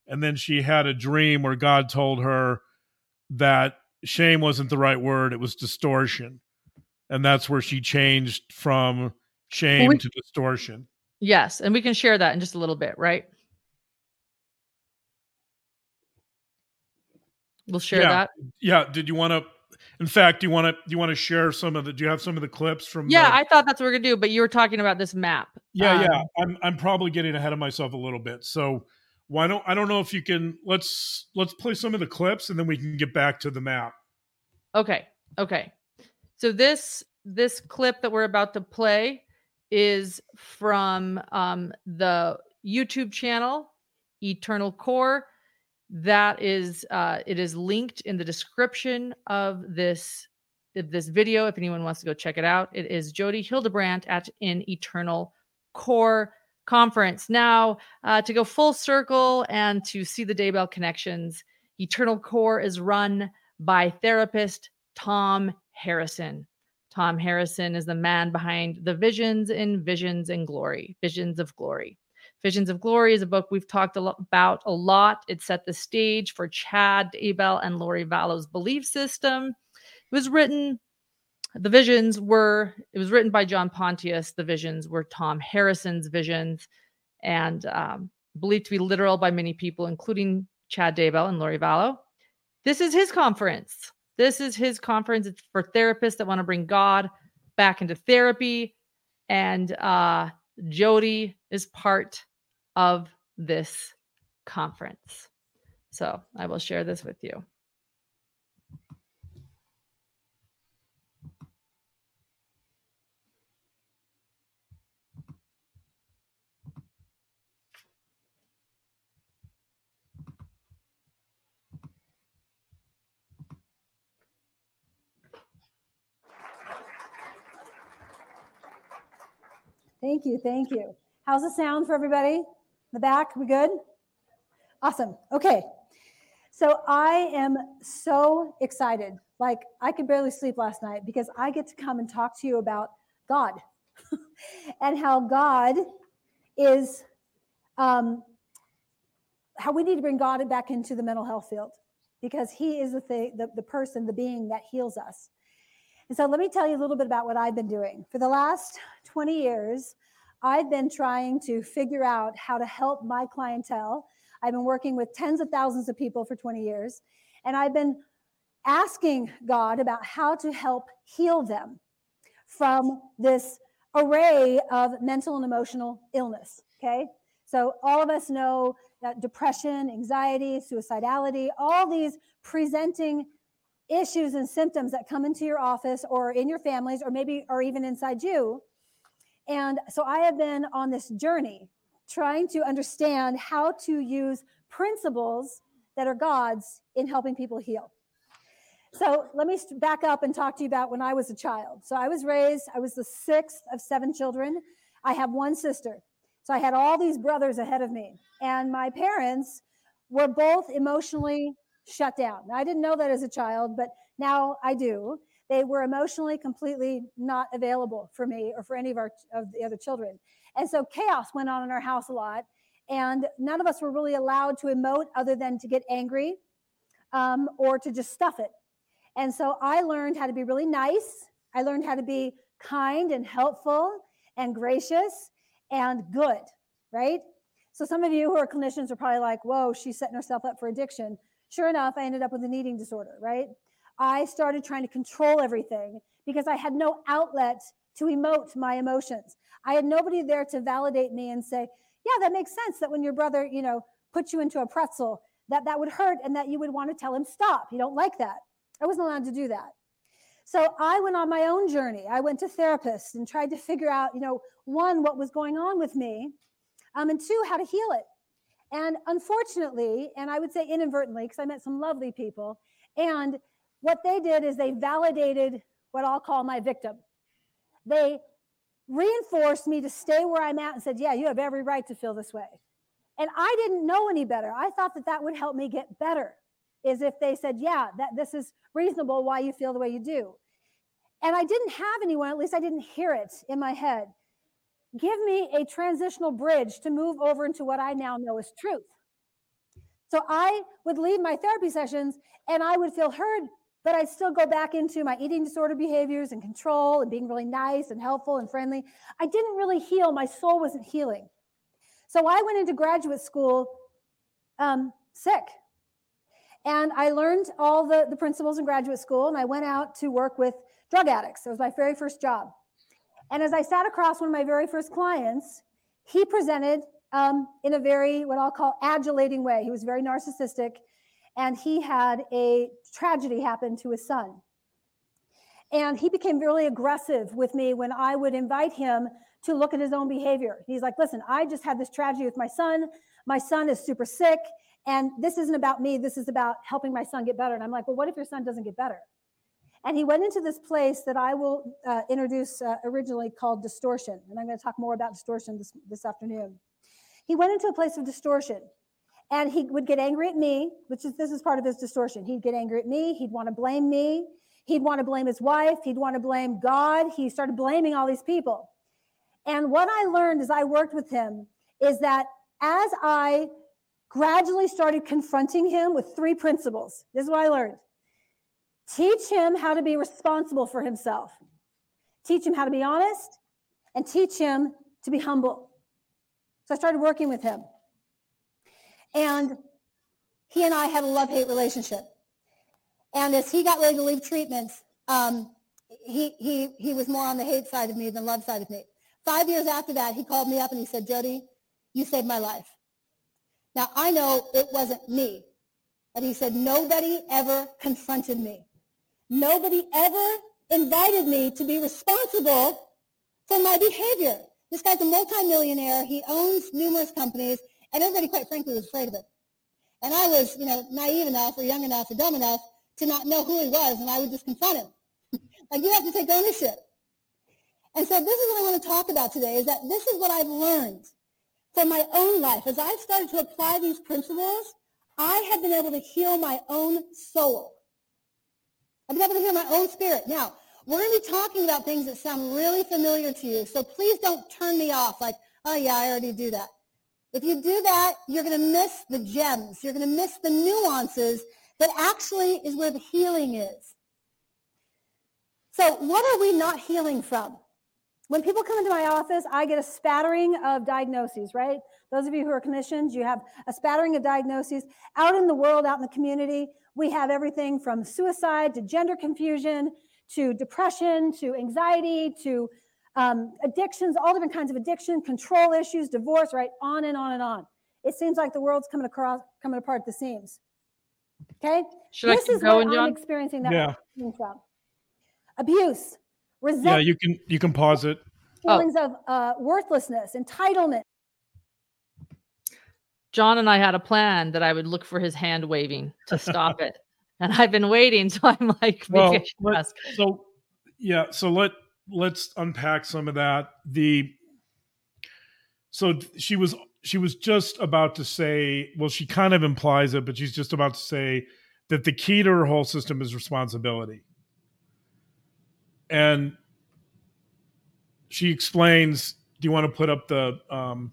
and then she had a dream where god told her that shame wasn't the right word it was distortion. And that's where she changed from shame well, we, to distortion. Yes and we can share that in just a little bit right we'll share yeah. that yeah did you want to in fact, do you want to do you want to share some of the? Do you have some of the clips from? Yeah, the, I thought that's what we're gonna do, but you were talking about this map. Yeah, um, yeah. I'm I'm probably getting ahead of myself a little bit. So why don't I don't know if you can let's let's play some of the clips and then we can get back to the map. Okay. Okay. So this this clip that we're about to play is from um, the YouTube channel Eternal Core that is uh, it is linked in the description of this of this video if anyone wants to go check it out. It is jodi hildebrandt at an eternal core conference. Now uh, to go full circle and to see the daybell connections eternal core is run by therapist tom harrison. Tom harrison is the man behind the visions in visions and glory visions of glory Visions of Glory is a book we've talked about a lot. It set the stage for Chad Daybell and Lori Vallow's belief system. It was written, the visions were, it was written by John Pontius. The visions were Tom Harrison's visions and um, believed to be literal by many people, including Chad Daybell and Lori Vallow. this is his conference. This is his conference. It's for therapists that want to bring God back into therapy. And uh, Jodi is part of this conference. So I will share this with you. Thank you. Thank you. How's the sound for everybody? The back, we good? Awesome. Okay. So I am so excited. Like I could barely sleep last night because I get to come and talk to you about God and how God is, um, how we need to bring God back into the mental health field because He is the thing, the, the person, the being that heals us. And so let me tell you a little bit about what I've been doing. For the last 20 years, I've been trying to figure out how to help my clientele. I've been working with tens of thousands of people for 20 years, and I've been asking God about how to help heal them from this array of mental and emotional illness. Okay. So, all of us know that depression, anxiety, suicidality, all these presenting issues and symptoms that come into your office or in your families or maybe or even inside you. And so I have been on this journey trying to understand how to use principles that are God's in helping people heal. So let me back up and talk to you about when I was a child. So I was raised, I was the sixth of seven children. I have one sister. So I had all these brothers ahead of me. And my parents were both emotionally shut down. I didn't know that as a child, but now I do. They were emotionally completely not available for me or for any of our of the other children. And so chaos went on in our house a lot. And none of us were really allowed to emote other than to get angry um, or to just stuff it. And so I learned how to be really nice. I learned how to be kind and helpful and gracious and good, right? So some of you who are clinicians are probably like, whoa, she's setting herself up for addiction. Sure enough, I ended up with an eating disorder, right? I started trying to control everything because I had no outlet to emote my emotions. I had nobody there to validate me and say, yeah, that makes sense that when your brother, you know, put you into a pretzel, that that would hurt and that you would want to tell him stop. You don't like that. I wasn't allowed to do that. So I went on my own journey. I went to therapists and tried to figure out, you know, one, what was going on with me, um, and two, how to heal it. And unfortunately, and I would say inadvertently, because I met some lovely people, and what they did is they validated what I'll call my victim. They reinforced me to stay where I'm at and said, Yeah, you have every right to feel this way. And I didn't know any better. I thought that that would help me get better, is if they said, Yeah, that this is reasonable why you feel the way you do. And I didn't have anyone, at least I didn't hear it in my head, give me a transitional bridge to move over into what I now know is truth. So I would leave my therapy sessions and I would feel heard, but I'd still go back into my eating disorder behaviors and control and being really nice and helpful and friendly. I didn't really heal. My soul wasn't healing. So I went into graduate school um, sick. And I learned all the, the principles in graduate school and I went out to work with drug addicts. It was my very first job. And as I sat across one of my very first clients, he presented um, in a very, what I'll call adulating way. He was very narcissistic, and he had a tragedy happen to his son. And he became really aggressive with me when I would invite him to look at his own behavior. He's like, listen, I just had this tragedy with my son. My son is super sick, and this isn't about me. This is about helping my son get better. And I'm like, well, what if your son doesn't get better? And he went into this place that I will uh, introduce uh, originally called distortion. And I'm going to talk more about distortion this, this afternoon. He went into a place of distortion and he would get angry at me, which is this is part of his distortion. He'd get angry at me. He'd want to blame me. He'd want to blame his wife. He'd want to blame God. He started blaming all these people. And what I learned as I worked with him is that as I gradually started confronting him with three principles, this is what I learned. Teach him how to be responsible for himself. Teach him how to be honest and teach him to be humble. So I started working with him. And he and I had a love hate relationship. And as he got ready to leave treatments, um, he, he, he was more on the hate side of me than love side of me. Five years after that, he called me up and he said, Jodi, you saved my life. Now, I know it wasn't me, but he said, nobody ever confronted me. Nobody ever invited me to be responsible for my behavior. This guy's a multimillionaire. He owns numerous companies, and everybody, quite frankly, was afraid of it. And I was, you know, naive enough or young enough or dumb enough to not know who he was, and I would just confront him. like, you have to take ownership. And so this is what I want to talk about today, is that this is what I've learned from my own life. As I've started to apply these principles, I have been able to heal my own soul. I've been able to heal my own spirit. Now, we're going to be talking about things that sound really familiar to you, so please don't turn me off like, oh yeah, I already do that. If you do that, you're going to miss the gems. You're going to miss the nuances that actually is where the healing is. So what are we not healing from? When people come into my office, I get a spattering of diagnoses, right? Those of you who are clinicians, you have a spattering of diagnoses. Out in the world, out in the community, we have everything from suicide to gender confusion to depression to anxiety to um, addictions, all different kinds of addiction, control issues, divorce, right? On and on and on. It seems like the world's coming across, coming apart at the seams. Okay, Should this I is going, what John? I'm experiencing that Yeah. from. Abuse, Yeah, you can you can pause it. Oh. feelings of uh, worthlessness, entitlement. John and I had a plan that I would look for his hand waving to stop it. And I've been waiting, so I'm like, Well, let- so yeah, so let let's unpack some of that. The so she was she was just about to say, well, she kind of implies it, but she's just about to say that the key to her whole system is responsibility. And she explains, do you want to put up the um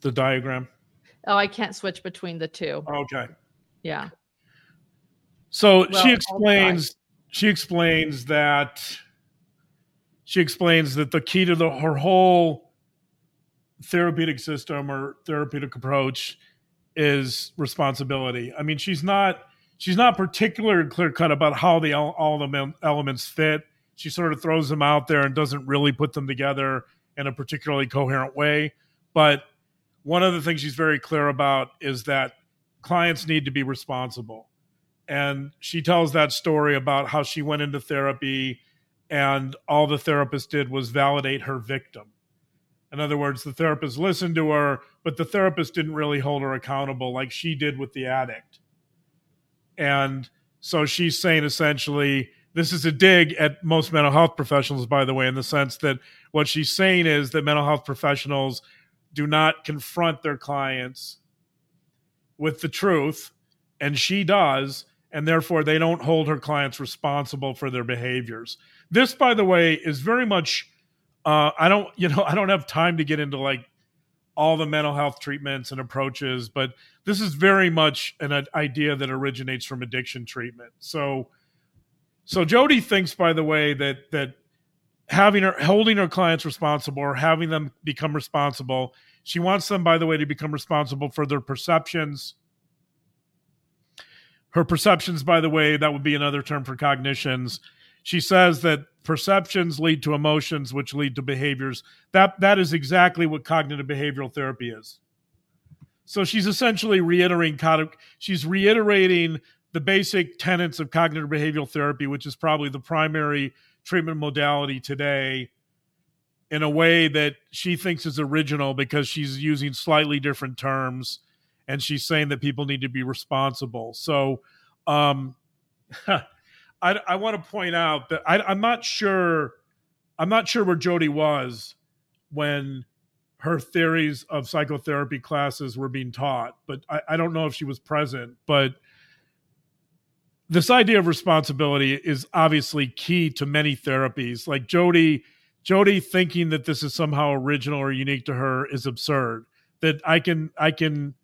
the diagram? Oh, I can't switch between the two. Okay. Yeah. So Well, she explains she explains that she explains that the key to the her whole therapeutic system or therapeutic approach is responsibility. I mean, she's not she's not particular and clear cut about how the all the elements fit. She sort of throws them out there and doesn't really put them together in a particularly coherent way. But one of the things she's very clear about is that clients need to be responsible. And she tells that story about how she went into therapy and all the therapist did was validate her victim. In other words, the therapist listened to her, but the therapist didn't really hold her accountable like she did with the addict. And so she's saying essentially, this is a dig at most mental health professionals, by the way, in the sense that what she's saying is that mental health professionals do not confront their clients with the truth, and she does, and therefore they don't hold her clients responsible for their behaviors. This, by the way, is very much. Uh, I don't, you know, I don't have time to get into like all the mental health treatments and approaches, but this is very much an uh, idea that originates from addiction treatment. So, so Jodi thinks, by the way, that that having her holding her clients responsible or having them become responsible, she wants them, by the way, to become responsible for their perceptions. Her perceptions, by the way, that would be another term for cognitions. She says that perceptions lead to emotions, which lead to behaviors. That that is exactly what cognitive behavioral therapy is. So she's essentially reiterating she's reiterating the basic tenets of cognitive behavioral therapy, which is probably the primary treatment modality today, in a way that she thinks is original because she's using slightly different terms and she's saying that people need to be responsible. So um I, I want to point out that I, I'm not sure I'm not sure where Jodi was when her theories of psychotherapy classes were being taught, but I, I don't know if she was present. But this idea of responsibility is obviously key to many therapies. Like Jodi, Jodi thinking that this is somehow original or unique to her is absurd. That I can I can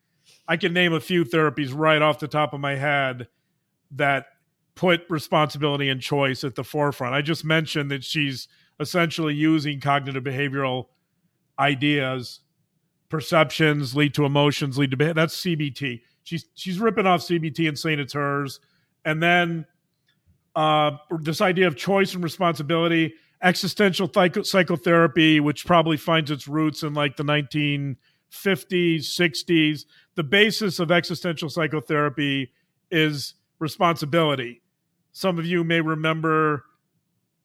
I can name a few therapies right off the top of my head that put responsibility and choice at the forefront. I just mentioned that she's essentially using cognitive behavioral ideas, perceptions lead to emotions, lead to behavior. That's CBT. She's she's ripping off CBT and saying it's hers, And then uh, this idea of choice and responsibility, existential psych- psychotherapy, which probably finds its roots in like the 1950s, 60s. The basis of existential psychotherapy is responsibility. Some of you may remember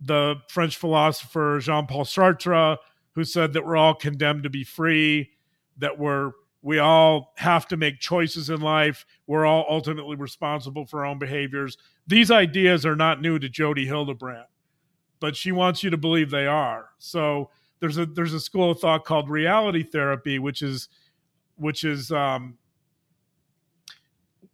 the French philosopher Jean Paul Sartre, who said that we're all condemned to be free, that we're we all have to make choices in life. We're all ultimately responsible for our own behaviors. These ideas are not new to Jodi Hildebrandt, but she wants you to believe they are. So there's a there's a school of thought called reality therapy, which is which is um,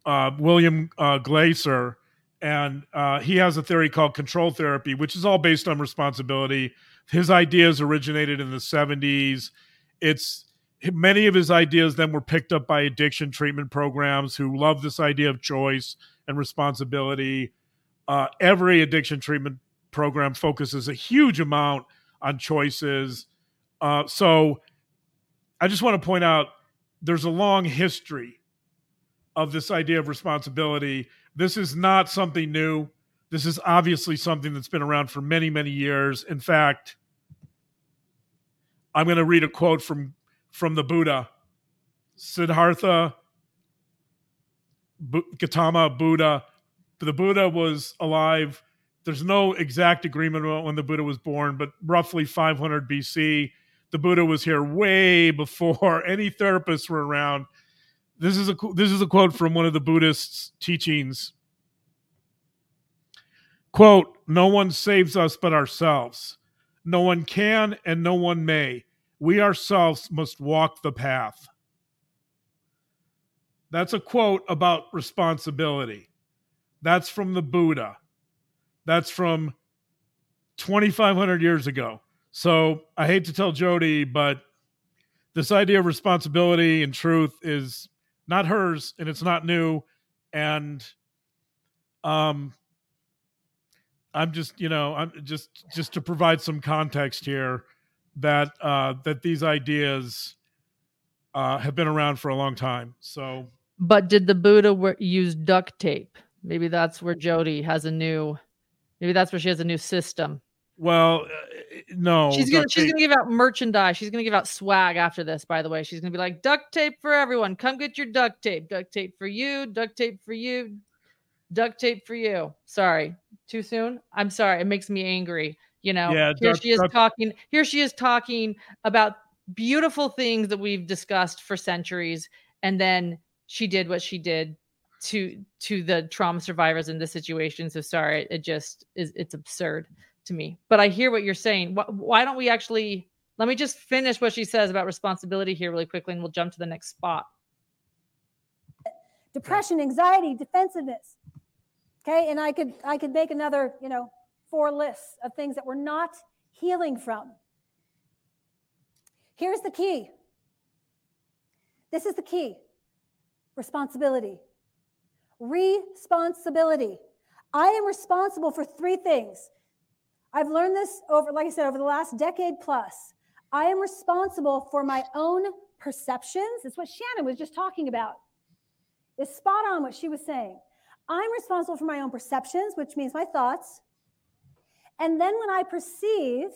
uh, William uh, Glasser, and uh, he has a theory called control therapy, which is all based on responsibility. His ideas originated in the 70s. It's many of his ideas then were picked up by addiction treatment programs who love this idea of choice and responsibility. Uh, every addiction treatment program focuses a huge amount on choices. Uh, so I just want to point out there's a long history of this idea of responsibility. This is not something new. This is obviously something that's been around for many, many years. In fact, I'm going to read a quote from from the Buddha, Siddhartha Gautama Buddha. The Buddha was alive. There's no exact agreement about when the Buddha was born, but roughly 500 BC. The Buddha was here way before any therapists were around. This is a this is a quote from one of the Buddhists' teachings. Quote, no one saves us but ourselves. No one can and no one may. We ourselves must walk the path. That's a quote about responsibility. That's from the Buddha. That's from 2,500 years ago. So I hate to tell Jodi, but this idea of responsibility and truth is not hers and it's not new. And um, I'm just, you know, I'm just just to provide some context here that uh, that these ideas uh, have been around for a long time. So, but did the Buddha use duct tape? Maybe that's where Jodi has a new. Maybe that's where she has a new system. Well, uh, no. She's gonna she's tape. gonna give out merchandise. She's gonna give out swag after this. By the way, she's gonna be like duct tape for everyone. Come get your duct tape. Duct tape for you. Duct tape for you. Duct tape for you. Sorry, too soon. I'm sorry. It makes me angry. You know, yeah, here duct, she is duct. talking. Here she is talking about beautiful things that we've discussed for centuries, and then she did what she did to to the trauma survivors in this situation. So sorry, it just is. It's absurd to me. But I hear what you're saying. Why, why don't we actually let me just finish what she says about responsibility here really quickly and we'll jump to the next spot. Uh, depression, anxiety, defensiveness. Okay, and I could I could make another, you know, four lists of things that we're not healing from. Here's the key. This is the key. Responsibility. Responsibility. I am responsible for three things I've learned this over, like I said, over the last decade plus. I am responsible for my own perceptions. It's what Shannon was just talking about. It's spot on what she was saying. I'm responsible for my own perceptions, which means my thoughts. And then when I perceive,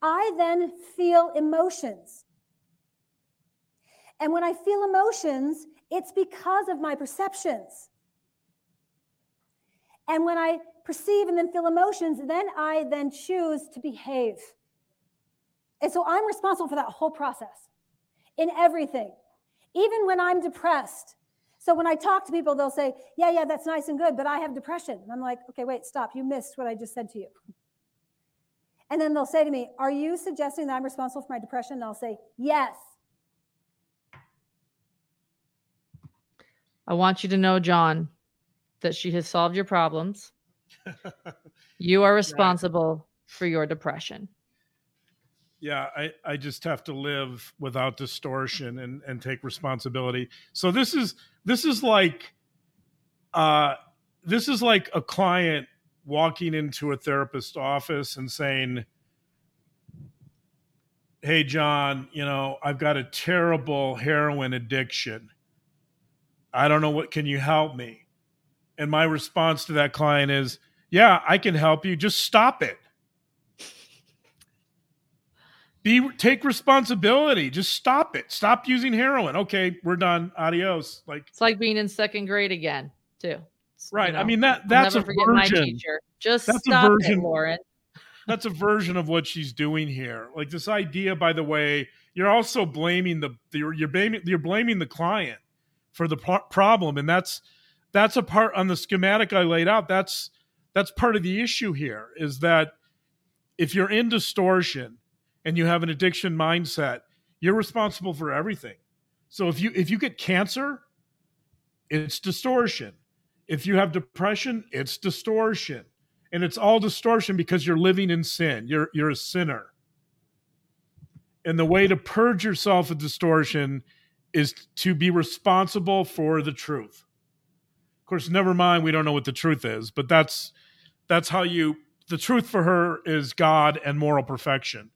I then feel emotions. And when I feel emotions, it's because of my perceptions. And when I perceive and then feel emotions, then I then choose to behave. And so I'm responsible for that whole process in everything, even when I'm depressed. So when I talk to people, they'll say, Yeah, yeah, that's nice and good, but I have depression. And I'm like, Okay, wait, stop. You missed what I just said to you. And then they'll say to me, Are you suggesting that I'm responsible for my depression? And I'll say, Yes. I want you to know, John, that she has solved your problems. you are responsible right. for your depression. Yeah, I, I just have to live without distortion and, and take responsibility. So this is this is like uh this is like a client walking into a therapist's office and saying, Hey John, you know, I've got a terrible heroin addiction. I don't know what can you help me? And my response to that client is, "Yeah, I can help you. Just stop it." Be take responsibility. Just stop it. Stop using heroin. Okay, we're done. Adios. Like it's like being in second grade again, too. Right. You know, I mean that that's a version. Just that's stop a version, it, Lauren. that's a version of what she's doing here. Like this idea, by the way, you're also blaming the you're, you're blaming you're blaming the client for the pro- problem, and that's that's a part on the schematic I laid out. That's that's part of the issue here is that if you're in distortion and you have an addiction mindset, you're responsible for everything. So if you if you get cancer, it's distortion. If you have depression, it's distortion. And it's all distortion because you're living in sin. You're you're a sinner. And the way to purge yourself of distortion is to be responsible for the truth. Course, never mind we don't know what the truth is, but that's that's how you the truth for her is God and moral perfection.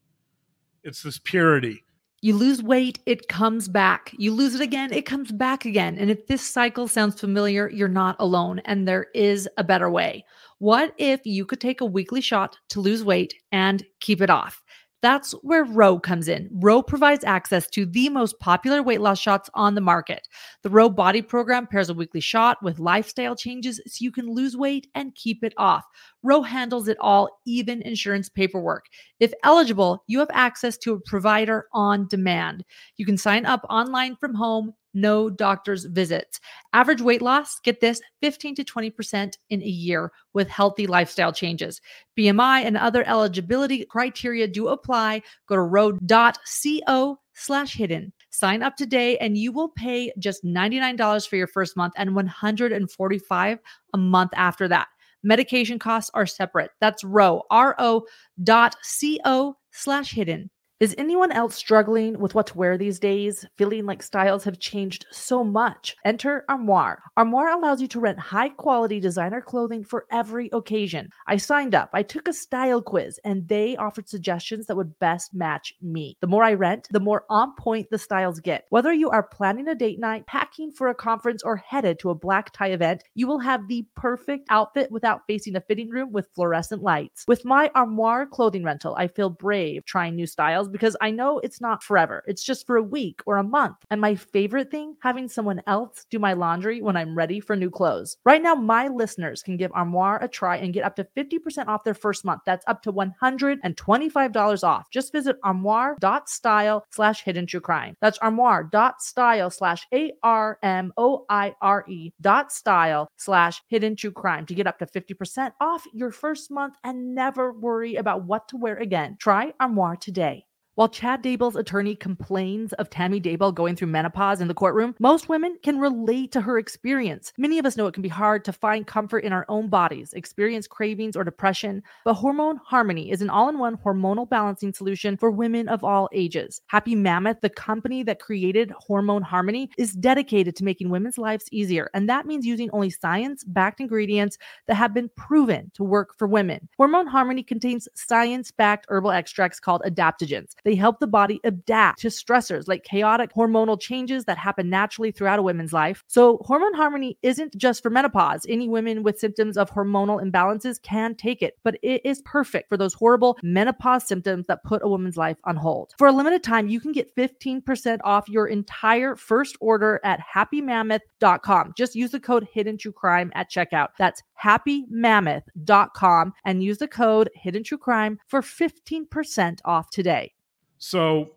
It's this purity. You lose weight, it comes back. You lose it again, it comes back again. And if this cycle sounds familiar, you're not alone and there is a better way. What if you could take a weekly shot to lose weight and keep it off? That's where Ro comes in. Ro provides access to the most popular weight loss shots on the market. The Ro Body Program pairs a weekly shot with lifestyle changes so you can lose weight and keep it off. Ro handles it all, even insurance paperwork. If eligible, you have access to a provider on demand. You can sign up online from home no doctor's visits. Average weight loss, get this, 15 to 20% in a year with healthy lifestyle changes. BMI and other eligibility criteria do apply. Go to ro.co slash hidden. Sign up today and you will pay just $99 for your first month and $145 a month after that. Medication costs are separate. That's ro, R-O dot C-O slash hidden. Is anyone else struggling with what to wear these days, feeling like styles have changed so much? Enter Armoire. Armoire allows you to rent high quality designer clothing for every occasion. I signed up, I took a style quiz, and they offered suggestions that would best match me. The more I rent, the more on point the styles get. Whether you are planning a date night, packing for a conference, or headed to a black tie event, you will have the perfect outfit without facing a fitting room with fluorescent lights. With my Armoire clothing rental, I feel brave trying new styles because I know it's not forever. It's just for a week or a month. And my favorite thing, having someone else do my laundry when I'm ready for new clothes. Right now, my listeners can give Armoire a try and get up to 50% off their first month. That's up to $125 off. Just visit armoire.style slash hidden true crime. That's armoire.style slash A R M O I R E dot style slash hidden true crime to get up to 50% off your first month and never worry about what to wear again. Try Armoire today. While Chad Daybell's attorney complains of Tammy Daybell going through menopause in the courtroom, most women can relate to her experience. Many of us know it can be hard to find comfort in our own bodies, experience cravings or depression, but Hormone Harmony is an all in one hormonal balancing solution for women of all ages. Happy Mammoth, the company that created Hormone Harmony, is dedicated to making women's lives easier, and that means using only science backed ingredients that have been proven to work for women. Hormone Harmony contains science backed herbal extracts called adaptogens. Help the body adapt to stressors like chaotic hormonal changes that happen naturally throughout a woman's life. So, hormone harmony isn't just for menopause. Any women with symptoms of hormonal imbalances can take it, but it is perfect for those horrible menopause symptoms that put a woman's life on hold. For a limited time, you can get 15% off your entire first order at happymammoth.com. Just use the code hidden true crime at checkout. That's happymammoth.com and use the code hidden true crime for 15% off today. So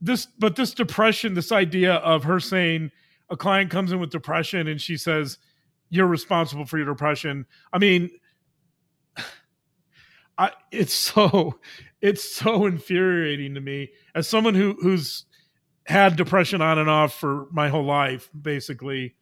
this, but this depression, this idea of her saying a client comes in with depression and she says, you're responsible for your depression. I mean, I, it's so, it's so infuriating to me as someone who, who's had depression on and off for my whole life, basically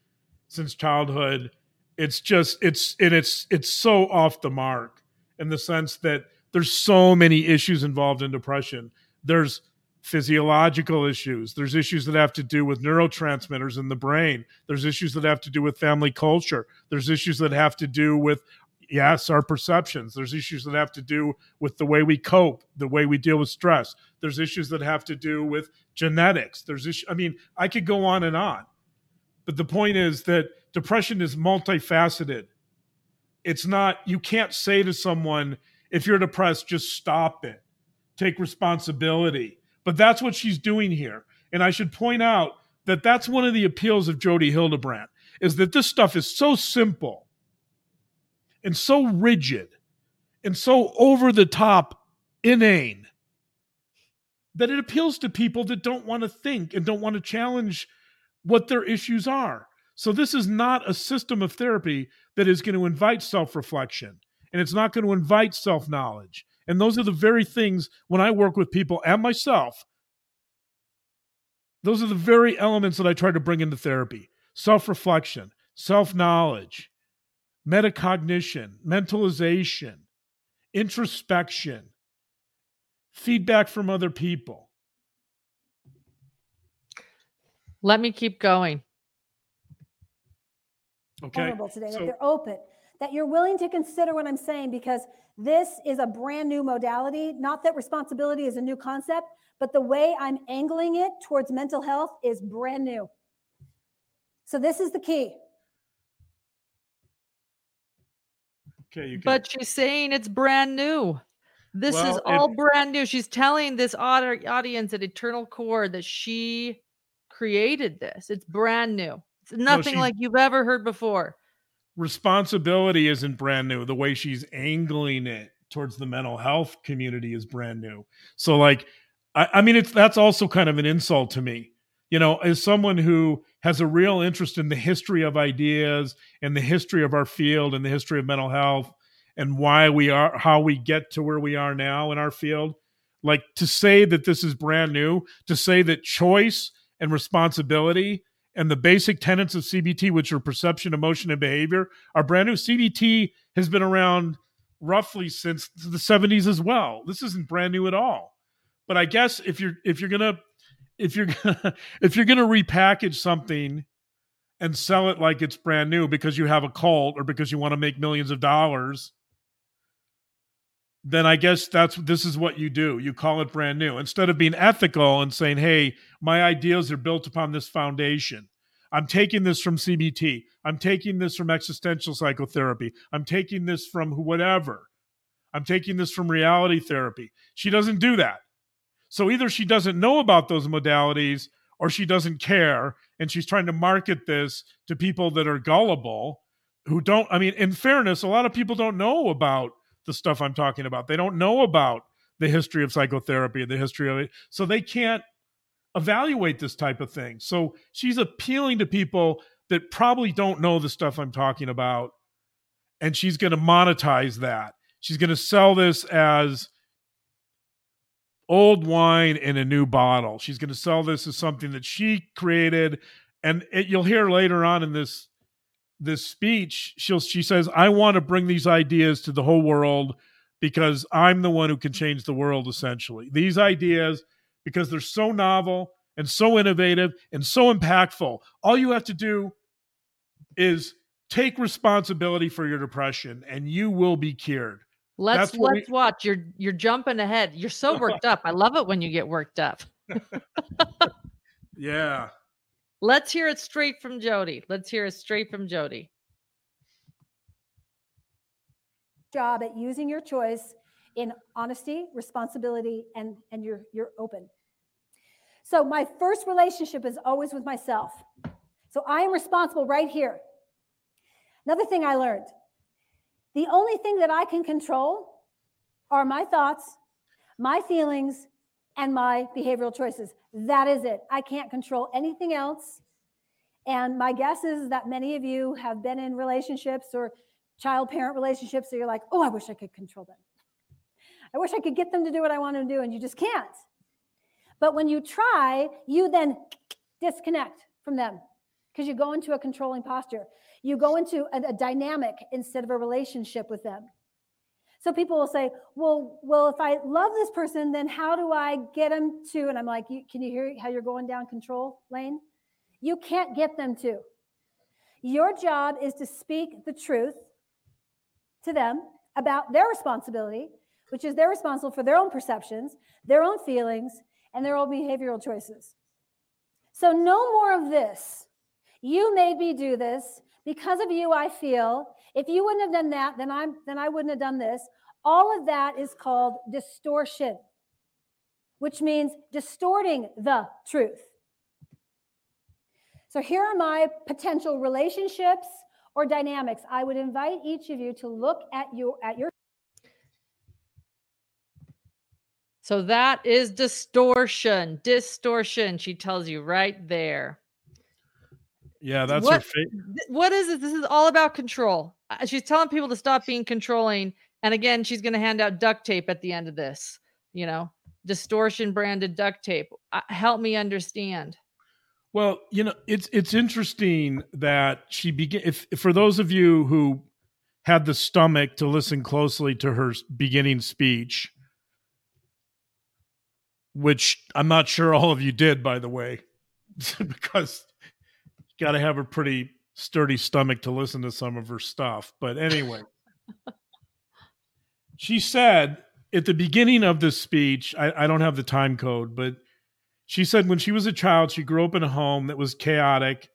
since childhood. It's just, it's, and it's, it's so off the mark in the sense that there's so many issues involved in depression there's physiological issues. There's issues that have to do with neurotransmitters in the brain. There's issues that have to do with family culture. There's issues that have to do with, yes, our perceptions. There's issues that have to do with the way we cope, the way we deal with stress. There's issues that have to do with genetics. There's issues, I mean, I could go on and on. But the point is that depression is multifaceted. It's not, you can't say to someone, if you're depressed, just stop it, take responsibility. But that's what she's doing here. And I should point out that that's one of the appeals of Jodi Hildebrandt is that this stuff is so simple and so rigid and so over the top inane that it appeals to people that don't want to think and don't want to challenge what their issues are. So this is not a system of therapy that is going to invite self-reflection and it's not going to invite self-knowledge. And those are the very things when I work with people and myself those are the very elements that I try to bring into therapy self reflection, self knowledge, metacognition, mentalization, introspection, feedback from other people. Let me keep going. Okay. vulnerable today, so- they're open, that you're willing to consider what I'm saying because this is a brand new modality. Not that responsibility is a new concept, but the way I'm angling it towards mental health is brand new. So this is the key. okay, you can. But she's saying it's brand new. This Well, is it- all brand new. She's telling this audience at Eternal Core that she created this. It's brand new. It's nothing she- like you've ever heard before. Responsibility isn't brand new. The way she's angling it towards the mental health community is brand new. So, like, I, I mean, it's that's also kind of an insult to me. You know, as someone who has a real interest in the history of ideas and the history of our field and the history of mental health and why we are how we get to where we are now in our field, like to say that this is brand new, to say that choice and responsibility and the basic tenets of CBT, which are perception, emotion, and behavior, are brand new. CBT has been around roughly since the 70s as well. This isn't brand new at all. But I guess if you're if you're gonna if you're gonna if you're gonna repackage something and sell it like it's brand new because you have a cult or because you want to make millions of dollars, then I guess that's this is what you do. You call it brand new instead of being ethical and saying, "Hey, my ideas are built upon this foundation. I'm taking this from CBT. I'm taking this from existential psychotherapy. I'm taking this from whatever. I'm taking this from reality therapy." She doesn't do that. So either she doesn't know about those modalities or she doesn't care and she's trying to market this to people that are gullible who don't I mean in fairness a lot of people don't know about the stuff I'm talking about. They don't know about the history of psychotherapy, the history of it. So they can't evaluate this type of thing. So she's appealing to people that probably don't know the stuff I'm talking about. And she's going to monetize that. She's going to sell this as old wine in a new bottle. She's going to sell this as something that she created. And it, you'll hear later on in this this speech, she'll she says, "I want to bring these ideas to the whole world because I'm the one who can change the world." Essentially, these ideas because they're so novel and so innovative and so impactful. All you have to do is take responsibility for your depression, and you will be cured. Let's what we- let's watch. You're you're jumping ahead. You're so worked up. I love it when you get worked up. Yeah. Let's hear it straight from Jodi. Let's hear it straight from Jodi. Job at using your choice in honesty, responsibility, and and you're you're open. So my first relationship is always with myself. So I am responsible right here. Another thing I learned. The only thing that I can control are my thoughts, my feelings, and my behavioral choices. That is it. I can't control anything else. And my guess is that many of you have been in relationships or child parent relationships that you're like, oh, I wish I could control them. I wish I could get them to do what I want them to do, and you just can't. But when you try, you then disconnect from them because you go into a controlling posture. You go into a, a dynamic instead of a relationship with them. So people will say, "Well, well, if I love this person, then how do I get them to?" And I'm like, "Can you hear how you're going down control lane? You can't get them to. Your job is to speak the truth to them about their responsibility, which is they're responsible for their own perceptions, their own feelings, and their own behavioral choices. So no more of this. You made me do this. Because of you, I feel. If you wouldn't have done that, then I'm then I wouldn't have done this. All of that is called distortion, which means distorting the truth. So here are my potential relationships or dynamics. I would invite each of you to look at your at your So that is distortion. Distortion. She tells you right there. Yeah, that's what, her fate. What is this? This is all about control. She's telling people to stop being controlling. And again, she's going to hand out duct tape at the end of this, you know, distortion branded duct tape. Uh, help me understand. Well, you know, it's it's interesting that she began. If for those of you who had the stomach to listen closely to her beginning speech, which I'm not sure all of you did, by the way, because you got to have a pretty sturdy stomach to listen to some of her stuff. But anyway, she said at the beginning of this speech, I, I don't have the time code, but she said when she was a child, she grew up in a home that was chaotic,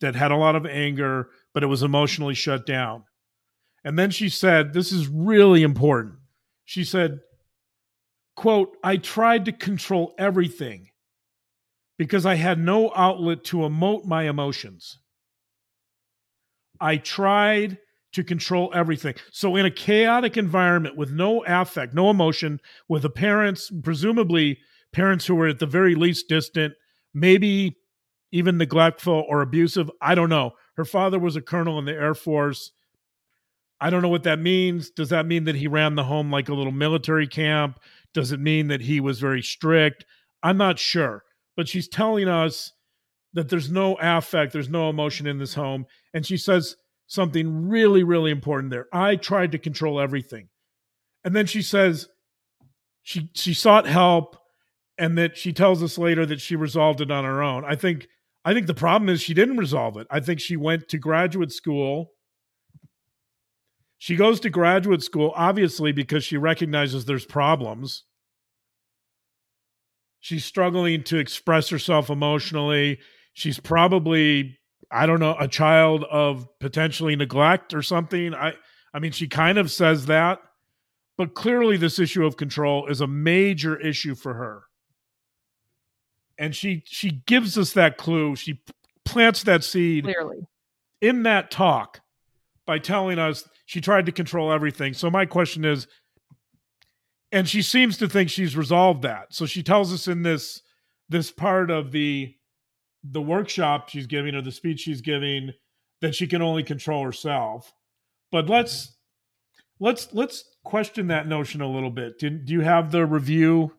that had a lot of anger, but it was emotionally shut down. And then she said, this is really important. She said, quote, I tried to control everything because I had no outlet to emote my emotions. I tried to control everything. So, in a chaotic environment with no affect, no emotion, with the parents, presumably parents who were at the very least distant, maybe even neglectful or abusive, I don't know. Her father was a colonel in the Air Force. I don't know what that means. Does that mean that he ran the home like a little military camp? Does it mean that he was very strict? I'm not sure. But she's telling us that there's no affect, there's no emotion in this home. And she says something really, really important there. I tried to control everything. And then she says she she sought help and that she tells us later that she resolved it on her own. I think I think the problem is she didn't resolve it. I think she went to graduate school. She goes to graduate school obviously because she recognizes there's problems. She's struggling to express herself emotionally. She's probably I don't know, a child of potentially neglect or something. I I mean she kind of says that, but clearly this issue of control is a major issue for her. And she she gives us that clue. She plants that seed Clearly. in that talk by telling us she tried to control everything. So my question is and she seems to think she's resolved that. So she tells us in this this part of the the workshop she's giving or the speech she's giving that she can only control herself. But let's let's let's question that notion a little bit. Do, do you have the review?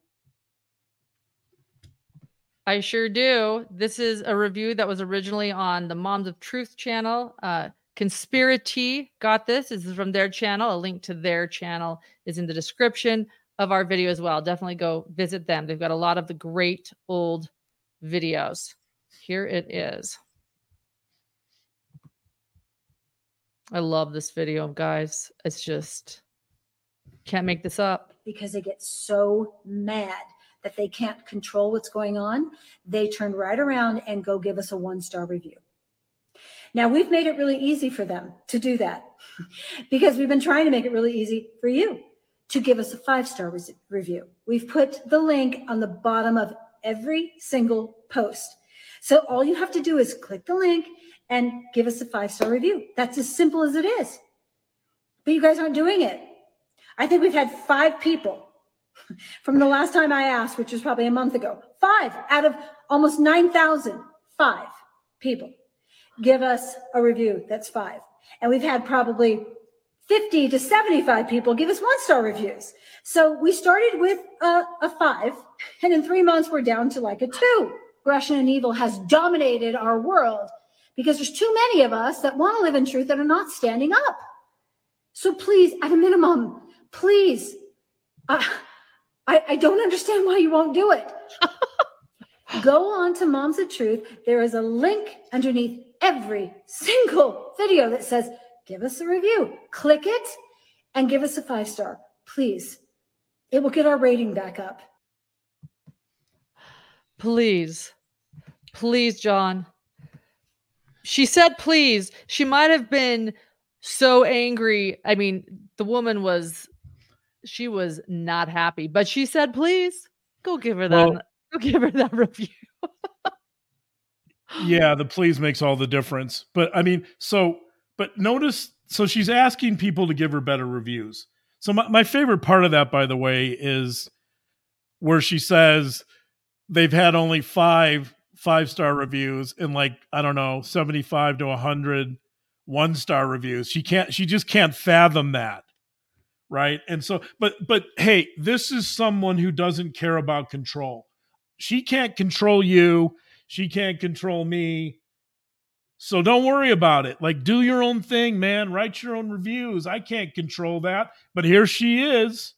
I sure do. This is a review that was originally on the Moms of Truth channel. Uh, Conspiracy got this. This is from their channel. A link to their channel is in the description of our video as well. Definitely go visit them. They've got a lot of the great old videos. Here it is. I love this video, guys. It's just can't make this up. because they get so mad that they can't control what's going on, they turn right around and go give us a one star review. Now, we've made it really easy for them to do that because we've been trying to make it really easy for you to give us a five star review. We've put the link on the bottom of every single post. So all you have to do is click the link and give us a five star review. That's as simple as it is. But you guys aren't doing it. I think we've had five people from the last time I asked, which was probably a month ago. Five out of almost 9,000, five people give us a review that's five. And we've had probably 50 to 75 people give us one star reviews. So we started with a, a five, and in three months, we're down to like a two. Aggression and evil has dominated our world because there's too many of us that want to live in truth that are not standing up. So please, at a minimum, please, uh, I, I don't understand why you won't do it. Go on to Moms of Truth. There is a link underneath every single video that says, give us a review. Click it and give us a five star, please. It will get our rating back up. Please, please, John. she said please. She might have been so angry. I mean, the woman was she was not happy, but she said please go give her that Well- go give her that review. yeah, the please makes all the difference. But I mean, so but notice so she's asking people to give her better reviews. So my, my favorite part of that, by the way, is where she says they've had only five five star reviews and like, I don't know, 75 to 100 one star reviews. She can't she just can't fathom that. Right. And so but but hey, this is someone who doesn't care about control. She can't control you. She can't control me. So don't worry about it. Like, do your own thing, man. Write your own reviews. I can't control that. But here she is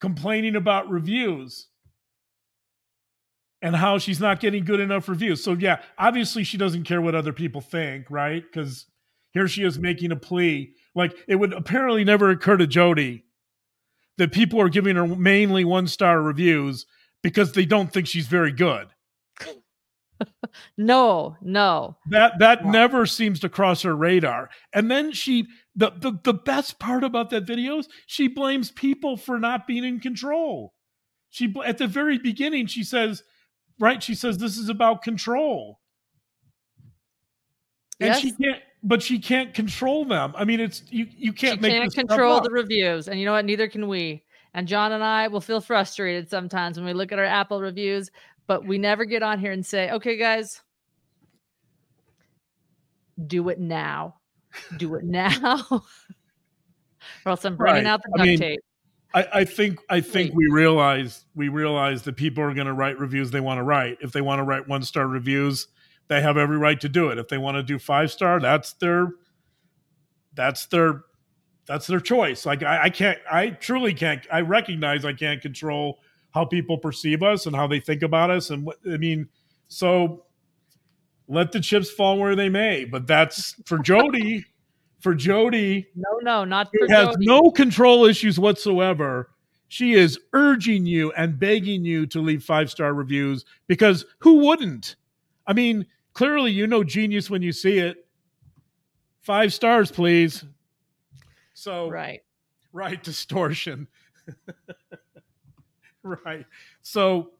complaining about reviews and how she's not getting good enough reviews. So, yeah, obviously she doesn't care what other people think, right? Because here she is making a plea. Like, it would apparently never occur to Jodi that people are giving her mainly one star reviews because they don't think she's very good. No, no. That that never seems to cross her radar. And then she the, the the best part about that video is she blames people for not being in control. She at the very beginning she says, right? She says this is about control. And Yes. she can't but she can't control them. I mean it's you you can't she make can't control the reviews and you know what neither can we and john and i will feel frustrated sometimes when we look at our apple reviews but we never get on here and say okay guys do it now do it now or else i'm bringing Right. out the I duct mean, tape I, I think I think Wait. we realize we realize that people are going to write reviews they want to write. If they want to write one star reviews, they have every right to do it. If they want to do five star, that's their that's their that's their choice. Like I, I can't, I truly can't. I recognize I can't control how people perceive us and how they think about us, and what I mean. So let the chips fall where they may. But that's for Jodi. For Jodi, no no not for has Jodi. no control issues whatsoever. She is urging you and begging you to leave five star reviews because who wouldn't? I mean, clearly you know genius when you see it. Five stars, please. So right right distortion. right. So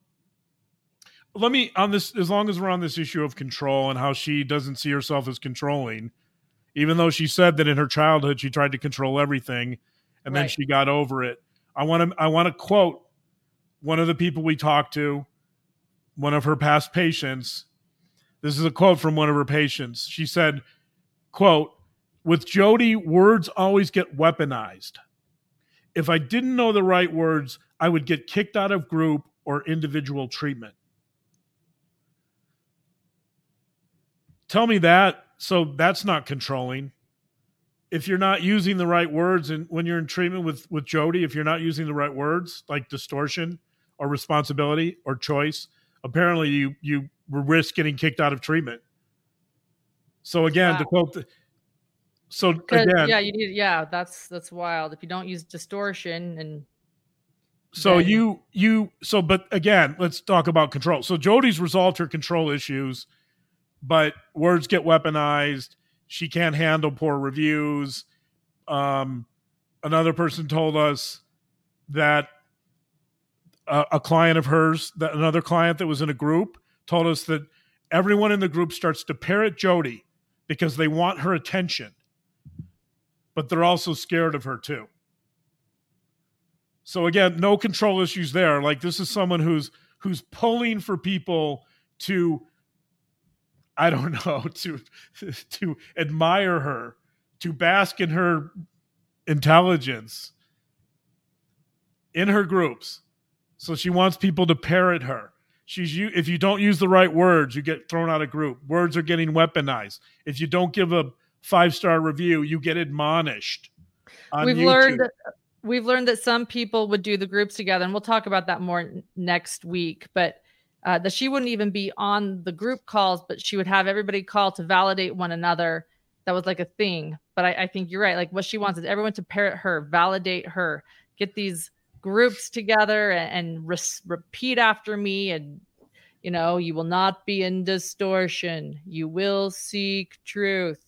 let me on this as long as we're on this issue of control and how she doesn't see herself as controlling even though she said that in her childhood she tried to control everything and then Right. she got over it. I want to I want to quote one of the people we talked to, one of her past patients. This is a quote from one of her patients. She said, quote, with Jodi, words always get weaponized. If I didn't know the right words, I would get kicked out of group or individual treatment. Tell me that. So that's not controlling. If you're not using the right words and when you're in treatment with with Jodi, if you're not using the right words like distortion or responsibility or choice, apparently you you risk getting kicked out of treatment. So again, to quote the, so again, yeah you need yeah that's that's wild if you don't use distortion and So then- you you so but again, let's talk about control. So Jodi's resolved her control issues, but words get weaponized. She can't handle poor reviews. Um, another person told us that a, a client of hers, that another client that was in a group, told us that everyone in the group starts to parrot Jodi because they want her attention, but they're also scared of her too. So again, no control issues there. Like this is someone who's who's pulling for people to I don't know, to to admire her, to bask in her intelligence in her groups. So she wants people to parrot her. She's you if you don't use the right words, you get thrown out of group. Words are getting weaponized. If you don't give a five-star review, you get admonished. we've YouTube. learned we've learned that some people would do the groups together and we'll talk about that more next week but uh, that she wouldn't even be on the group calls but she would have everybody call to validate one another that was like a thing but I, I think you're right like what she wants is everyone to parrot her validate her get these groups together and, and repeat after me and you know, you will not be in distortion. You will seek truth.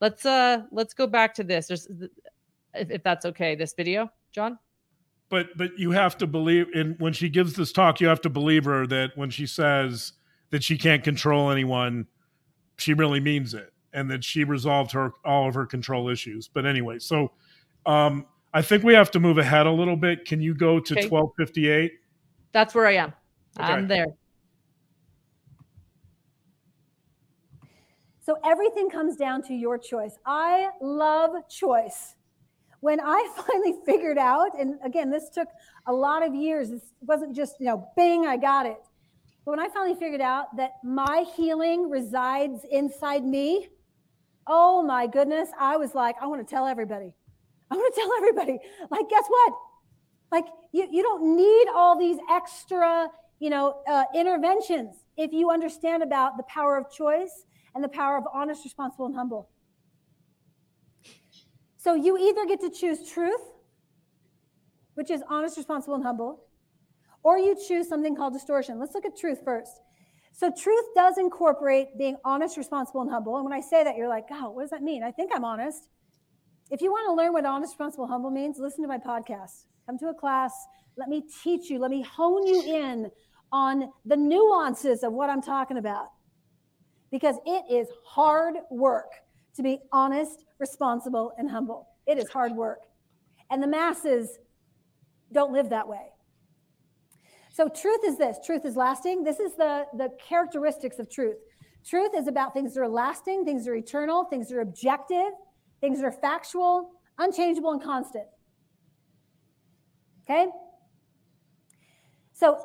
Let's uh let's go back to this. There's if, if that's okay, this video, John. But but you have to believe in when she gives this talk, you have to believe her that when she says that she can't control anyone, she really means it and that she resolved her all of her control issues. But anyway, so um I think we have to move ahead a little bit. Can you go to Okay. 1258? That's where I am. Okay. I'm there. So everything comes down to your choice. I love choice. When I finally figured out, and again, this took a lot of years, it wasn't just, you know, bing, I got it. But when I finally figured out that my healing resides inside me, oh my goodness, I was like, I want to tell everybody. I want to tell everybody. Like, guess what? Like, you, you don't need all these extra, you know, uh, interventions if you understand about the power of choice and the power of honest, responsible, and humble. So you either get to choose truth, which is honest, responsible, and humble, or you choose something called distortion. Let's look at truth first. So truth does incorporate being honest, responsible, and humble. And when I say that, you're like, oh, what does that mean? I think I'm honest. If you want to learn what honest, responsible, humble means, listen to my podcast. Come to a class. Let me teach you. Let me hone you in on the nuances of what I'm talking about because it is hard work to be honest, responsible, and humble. It is hard work. And the masses don't live that way. So, truth is this truth is lasting. This is the, the characteristics of truth. Truth is about things that are lasting, things that are eternal, things that are objective, things that are factual, unchangeable, and constant. Okay? So,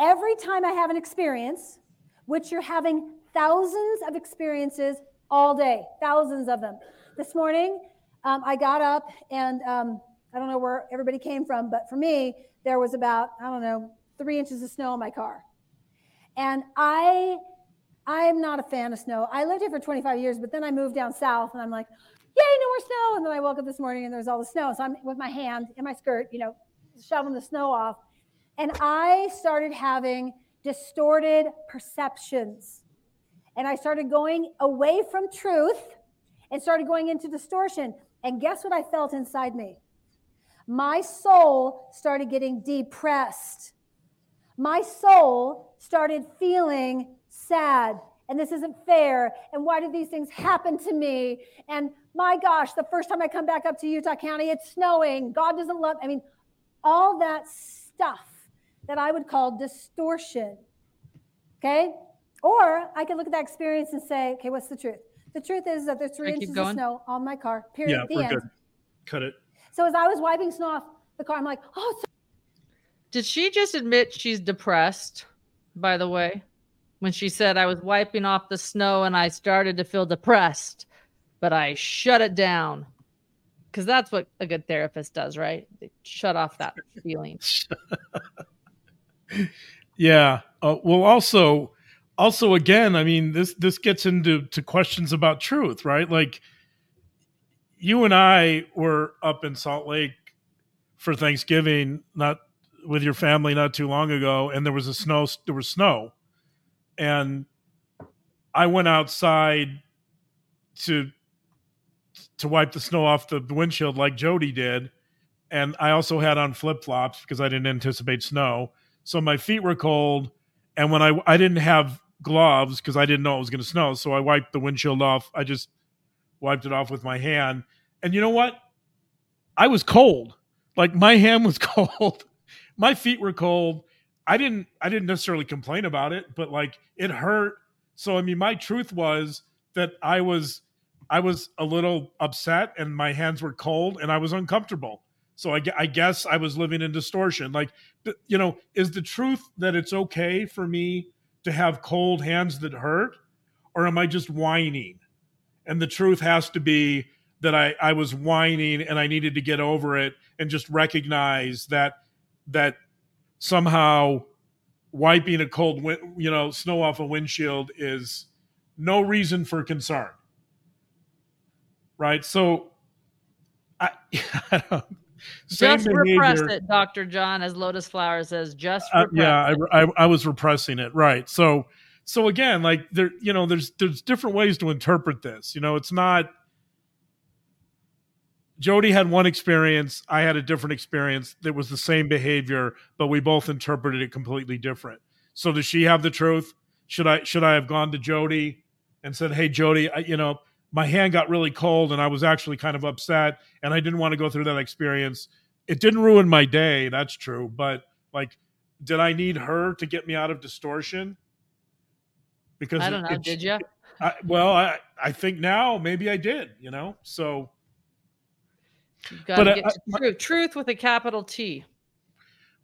every time I have an experience, which you're having thousands of experiences all day, thousands of them. This morning, um, I got up and um, I don't know where everybody came from, but for me, there was about, I don't know, three inches of snow in my car. And I, I am not a fan of snow. I lived here for 25 years, but then I moved down south and I'm like, yay, no more snow. And then I woke up this morning and there's all the snow. So I'm with my hand in my skirt, you know, shoveling the snow off. And I started having distorted perceptions. And I started going away from truth and started going into distortion. And guess what I felt inside me? My soul started getting depressed. My soul started feeling sad. And this isn't fair. And why did these things happen to me? And my gosh, the first time I come back up to Utah County, it's snowing. God doesn't love. I mean, all that stuff that I would call distortion. Okay? Or I could look at that experience and say, okay, what's the truth? The truth is that there's three Can I inches of snow on my car, period. Yeah, the we're end. good. Cut it. So as I was wiping snow off the car, I'm like, oh, it's Did she just admit she's depressed, by the way? When she said, I was wiping off the snow and I started to feel depressed, but I shut it down. Because that's what a good therapist does, right? They shut off that feeling. Yeah. Uh, well, also, also again, I mean, this this gets into to questions about truth, right? Like, you and I were up in Salt Lake for Thanksgiving, not with your family, not too long ago, and there was a snow. There was snow, and I went outside to to wipe the snow off the windshield like Jodi did, and I also had on flip flops because I didn't anticipate snow so my feet were cold and when i i didn't have gloves because i didn't know it was going to snow so i wiped the windshield off. I just wiped it off with my hand. And you know what? I was cold. Like my hand was cold. My feet were cold. I didn't i didn't necessarily complain about it but like it hurt. So i mean my truth was that i was i was a little upset and my hands were cold and i was uncomfortable. So I, I guess I was living in distortion. Like, you know, is the truth that it's okay for me to have cold hands that hurt, or am I just whining? And the truth has to be that I, I was whining and I needed to get over it and just recognize that that somehow wiping a cold you know snow off a windshield is no reason for concern right so i Same just repress it, Doctor John, as Lotus Flower says. Just Uh, yeah, it. I, I, I was repressing it, right? So, so again, like there, you know, there's there's different ways to interpret this. You know, it's not. Jodi had one experience. I had a different experience. That was the same behavior, but we both interpreted it completely different. So, does she have the truth? Should I should I have gone to Jodi and said, "Hey, Jodi, I, you know, my hand got really cold, and I was actually kind of upset, and I didn't want to go through that experience. It didn't ruin my day. That's true, but like, did I need her to get me out of distortion? Because I don't know. it- Did you? I, well, I I think now maybe I did. You know, so You've got to But, uh, get to truth. Truth with a capital T.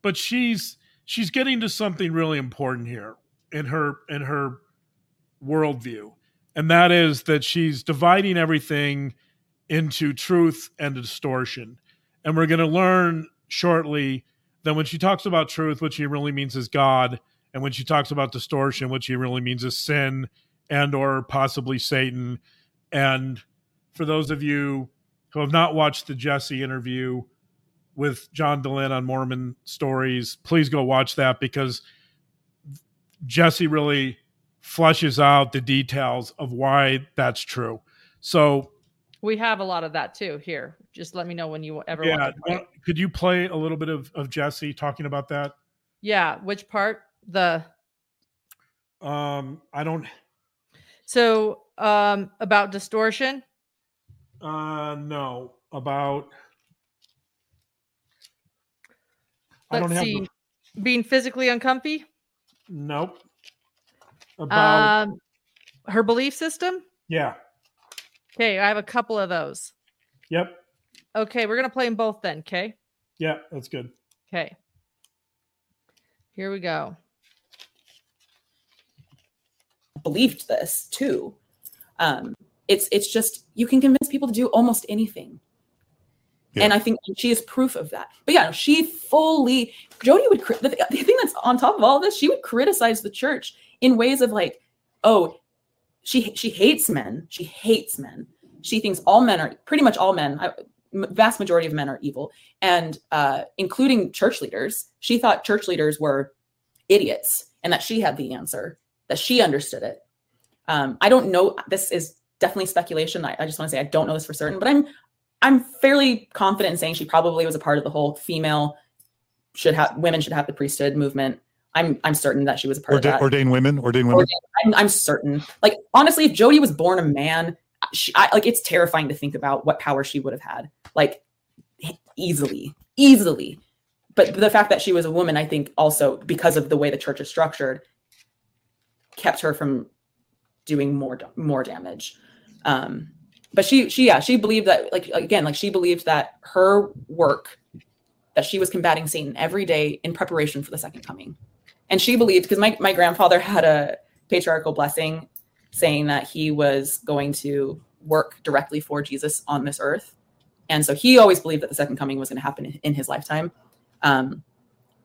but she's she's getting to something really important here in her in her worldview and that is that she's dividing everything into truth and distortion and we're going to learn shortly that when she talks about truth what she really means is god and when she talks about distortion what she really means is sin and or possibly satan and for those of you who have not watched the jesse interview with John Dehlin on Mormon stories. Please go watch that because Jesse really flushes out the details of why that's true. So, We have a lot of that too here. Just let me know when you ever yeah, want to play. could you play a little bit of, of Jesse talking about that? Yeah, which part? The Um, I don't, so um about distortion. uh, no, about, I Let's don't have, see. the, Being physically uncomfy. nope. About, Um her belief system. yeah, Okay, I have a couple of those. yep, Okay, we're gonna play them both then. Okay. yeah, that's good. Okay. Here we go. believed this too. Um, it's it's just you can convince people to do almost anything. Yeah. And I think she is proof of that. But yeah, she fully Jodi would the, the thing that's on top of all this, she would criticize the church in ways of like, oh, she she hates men. She hates men. She thinks all men are pretty much all men. I, vast majority of men are evil, and uh, including church leaders. She thought church leaders were idiots, and that she had the answer, that she understood it. Um, I don't know. This is definitely speculation. I, I just want to say I don't know this for certain, but I'm I'm fairly confident in saying she probably was a part of the whole female should have women should have the priesthood movement. I'm I'm certain that she was a part Ordain, of that. ordain women, ordained women. I'm, I'm certain. Like honestly, if Jodi was born a man, she, I, like it's terrifying to think about what power she would have had. Like easily, easily. But the fact that she was a woman, I think, also because of the way the church is structured, kept her from doing more more damage. Um, but she she yeah she believed that like again like she believed that her work that she was combating Satan every day in preparation for the second coming and she believed because my, my grandfather had a patriarchal blessing saying that he was going to work directly for jesus on this earth. And so he always believed that the second coming was going to happen in, his lifetime. Um,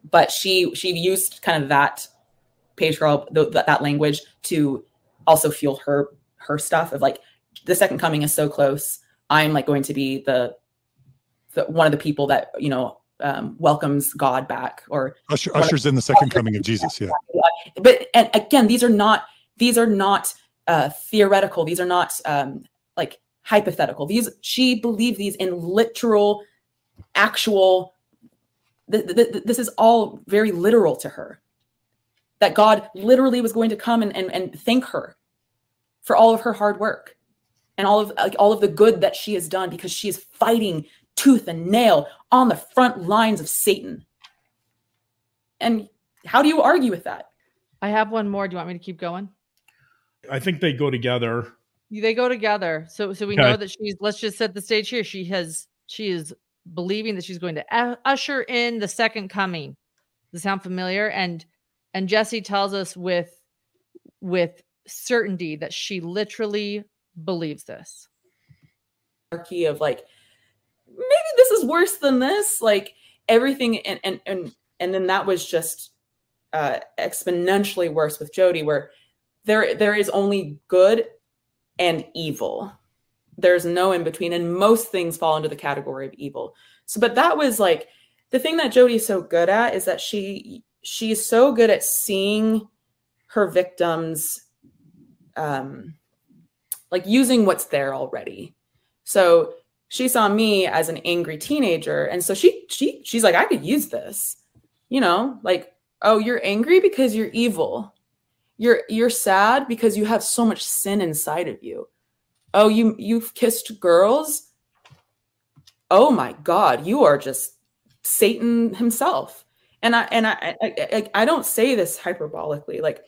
but she she used kind of that patriarchal th- that, that language to also fuel her her stuff of like the second coming is so close. I'm like going to be the, the one of the people that you know um, welcomes god back or Usher, ushers in the second coming of Jesus. Yeah. but and again these are not these are not uh theoretical these are not um like hypothetical these she believed these in literal actual th- th- th- this is all very literal to her that god literally was going to come and, and, and thank her for all of her hard work and all of like all of the good that she has done because she is fighting tooth and nail on the front lines of satan and how do you argue with that I have one more. Do you want me to keep going? I think they go together. They go together. So so we Okay. know that she's let's just set the stage here. She has she is believing that she's going to usher in the second coming. Does this sound familiar? And and Jesse tells us with with certainty that she literally believes this. hierarchy of like maybe this is worse than this like everything and and and and then that was just uh exponentially worse with jodi where there there is only good and evil. There's no in between and most things fall into the category of evil. So but that was like the thing that jodi's so good at is that she she's so good at seeing her victims um like using what's there already. So she saw me as an angry teenager and so she she she's like i could use this. You know like oh you're angry because you're evil. You're you're sad because you have so much sin inside of you. Oh you you've kissed girls? Oh my god you are just satan himself. And i and i i, I, I don't say this hyperbolically like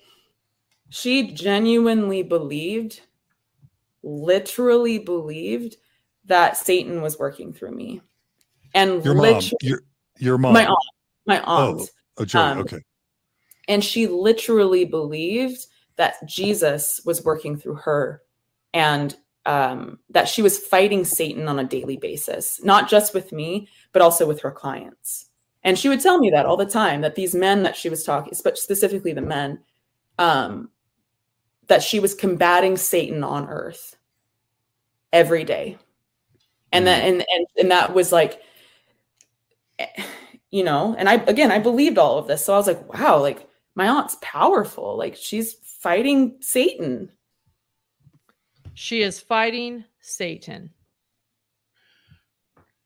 she genuinely believed literally believed that satan was working through me and Your mom, your your mom. my aunt my aunt Oh, oh, Um, okay. and she literally believed that Jesus was working through her and um, that she was fighting Satan on a daily basis, not just with me, but also with her clients. And she would tell me that all the time that these men that she was talking, but specifically the men, um, that she was combating Satan on earth every day. And that mm-hmm. and, and and that was like you know, and I again I believed all of this. So I was like, wow, like my aunt's powerful. Like she's fighting Satan. She is fighting Satan.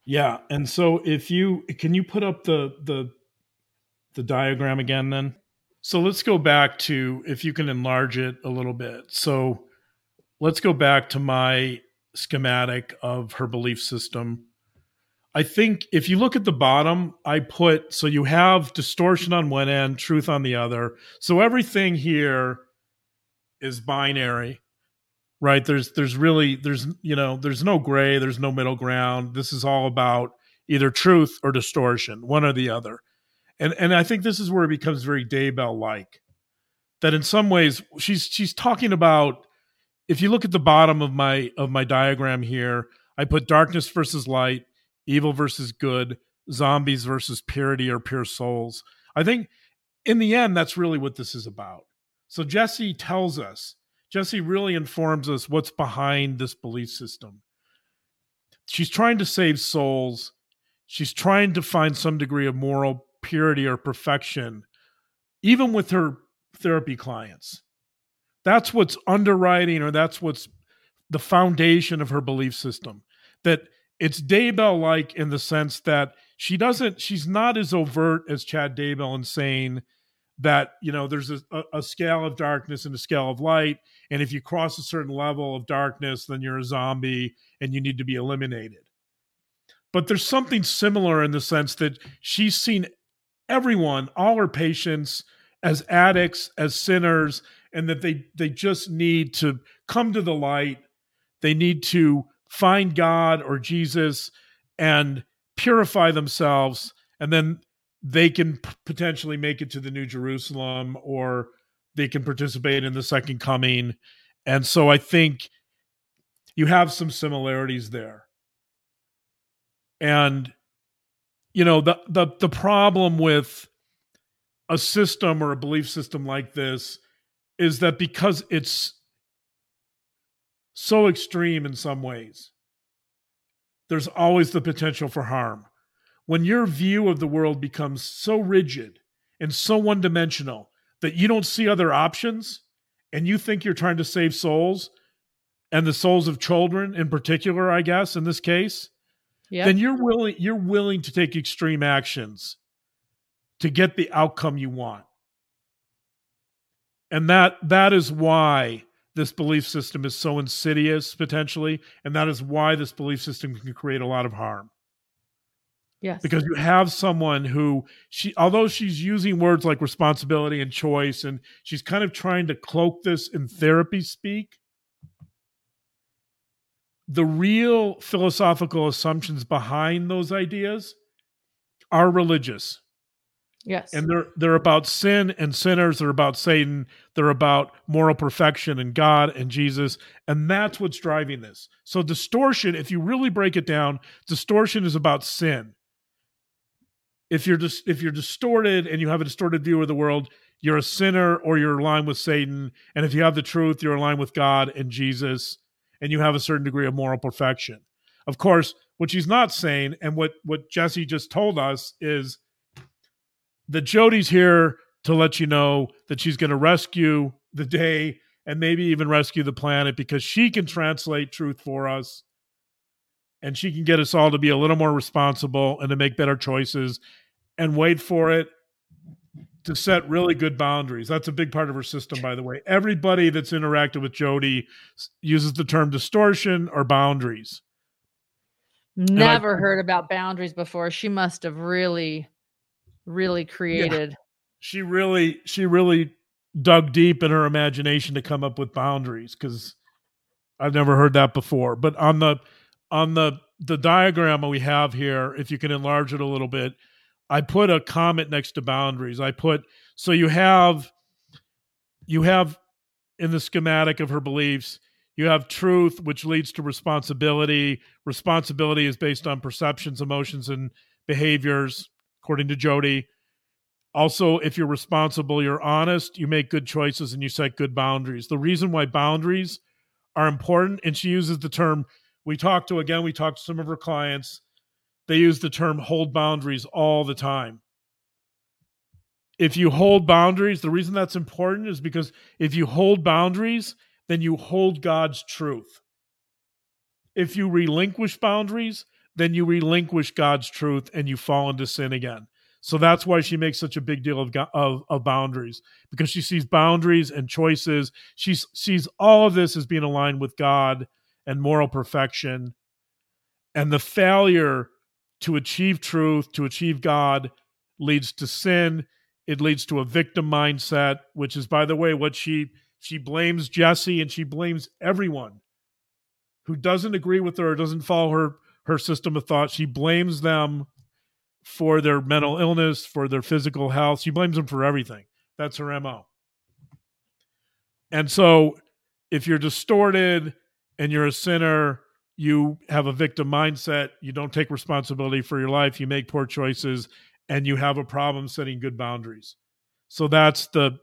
Yeah, and so if you can you put up the the the diagram again then? So let's go back to if you can enlarge it a little bit. So let's go back to my schematic of her belief system. I think if you look at the bottom, I put so you have distortion on one end, truth on the other. So everything here is binary right there's there's really there's you know there's no gray there's no middle ground this is all about either truth or distortion one or the other and and i think this is where it becomes very daybell like that in some ways she's she's talking about if you look at the bottom of my of my diagram here i put darkness versus light evil versus good zombies versus purity or pure souls i think in the end that's really what this is about so jesse tells us Jesse really informs us what's behind this belief system. She's trying to save souls. She's trying to find some degree of moral purity or perfection, even with her therapy clients. That's what's underwriting, or that's what's the foundation of her belief system. That it's Daybell like in the sense that she doesn't, she's not as overt as Chad Daybell in saying, that you know there's a, a, scale of darkness and a scale of light and if you cross a certain level of darkness then you're a zombie and you need to be eliminated but there's something similar in the sense that she's seen everyone all her patients as addicts as sinners and that they they just need to come to the light they need to find god or jesus and purify themselves and then they can p- potentially make it to the New Jerusalem or they can participate in the second coming. And so I think you have some similarities there. And you know, the the the problem with a system or a belief system like this is that because it's so extreme in some ways, there's always the potential for harm when your view of the world becomes so rigid and so one dimensional that you don't see other options and you think you're trying to save souls and the souls of children in particular i guess in this case Yep. then you're willing you're willing to take extreme actions to get the outcome you want and that that is why this belief system is so insidious potentially and that is why this belief system can create a lot of harm yes. because you have someone who she although she's using words like responsibility and choice and she's kind of trying to cloak this in therapy speak the real philosophical assumptions behind those ideas are religious yes. and they're they're about sin and sinners. They're about satan. They're about moral perfection and god and jesus. And that's what's driving this. So distortion if you really break it down distortion is about sin. If you're just if you're distorted and you have a distorted view of the world you're a sinner or you're aligned with satan. And if you have the truth you're aligned with god and jesus. And you have a certain degree of moral perfection. Of course, what she's not saying, and what what Jesse just told us is that Jodi's here to let you know that she's going to rescue the day and maybe even rescue the planet because she can translate truth for us and she can get us all to be a little more responsible and to make better choices and wait for it to set really good boundaries. That's a big part of her system, by the way. Everybody that's interacted with Jodi uses the term distortion or boundaries. Never I, heard about boundaries before. She must have really, really created. Yeah. She really, she really dug deep in her imagination to come up with boundaries because I've never heard that before. But on the on the the diagram we have here, if you can enlarge it a little bit, I put a comment next to boundaries. I put so you have you have in the schematic of her beliefs, you have truth, which leads to responsibility. Responsibility is based on perceptions, emotions, and behaviors, according to Jodi. Also, if you're responsible, you're honest, you make good choices, and you set good boundaries. The reason why boundaries are important, and she uses the term, we talked to, again, we talked to some of her clients they use the term hold boundaries all the time. If you hold boundaries, the reason that's important is because if you hold boundaries, then you hold God's truth. If you relinquish boundaries, then you relinquish God's truth and you fall into sin again. So that's why she makes such a big deal of, of, of, boundaries because she sees boundaries and choices. She sees all of this as being aligned with God and moral perfection. And the failure to achieve truth, to achieve God, leads to sin. It leads to a victim mindset, which is, by the way, what she she blames Jesse and she blames everyone who doesn't agree with her or doesn't follow her her system of thought. She blames them for their mental illness, for their physical health. She blames them for everything. That's her MO. And so if you're distorted and you're a sinner you have a victim mindset, you don't take responsibility for your life, you make poor choices, and you have a problem setting good boundaries. So that's the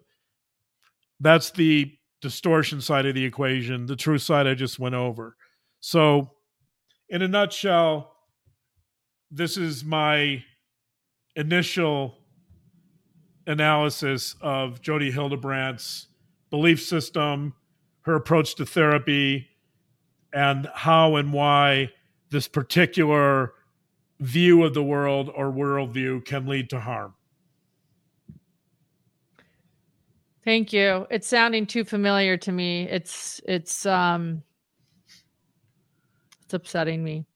that's the distortion side of the equation. The truth side I just went over. So in a nutshell, this is my initial analysis of Jodi Hildebrandt's belief system, her approach to therapy, and how and why this particular view of the world or worldview can lead to harm. Thank you. It's sounding too familiar to me. It's it's um it's upsetting me.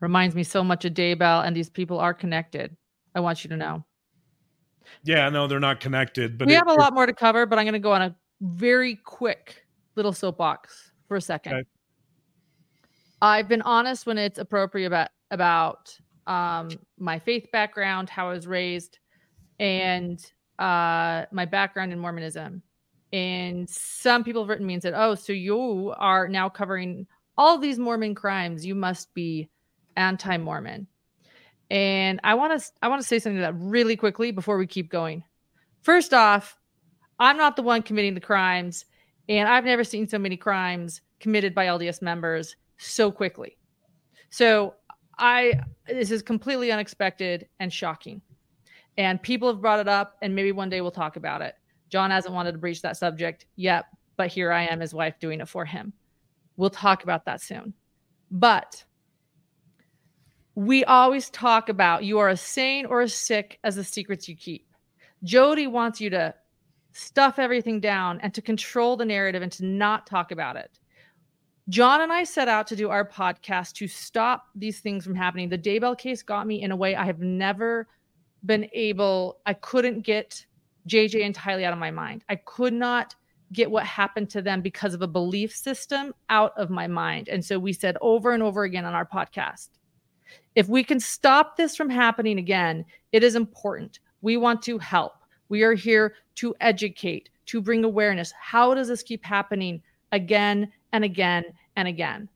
Reminds me so much of Daybell, and these people are connected. I want you to know. Yeah, no, they're not connected. But we it, have a lot more to cover. But I'm going to go on a very quick little soapbox for a second. Okay. I've been honest when it's appropriate about about um, my faith background, how I was raised, and uh, my background in Mormonism. And some people have written me and said, "Oh, so you are now covering all these Mormon crimes? You must be anti-Mormon." And I want to I want to say something to that really quickly before we keep going. First off, I'm not the one committing the crimes, and I've never seen so many crimes committed by LDS members so quickly. So I this is completely unexpected and shocking. And people have brought it up, and maybe one day we'll talk about it. John hasn't wanted to breach that subject yet, but here I am, his wife, doing it for him. We'll talk about that soon. But we always talk about you are as sane or as sick as the secrets you keep. Jodi wants you to stuff everything down and to control the narrative and to not talk about it. John and I set out to do our podcast to stop these things from happening. The Daybell case got me in a way I have never been able, I couldn't get JJ entirely out of my mind. I could not get what happened to them because of a belief system out of my mind. And so we said over and over again on our podcast if we can stop this from happening again, it is important. We want to help. We are here to educate, to bring awareness. How does this keep happening again and again and again.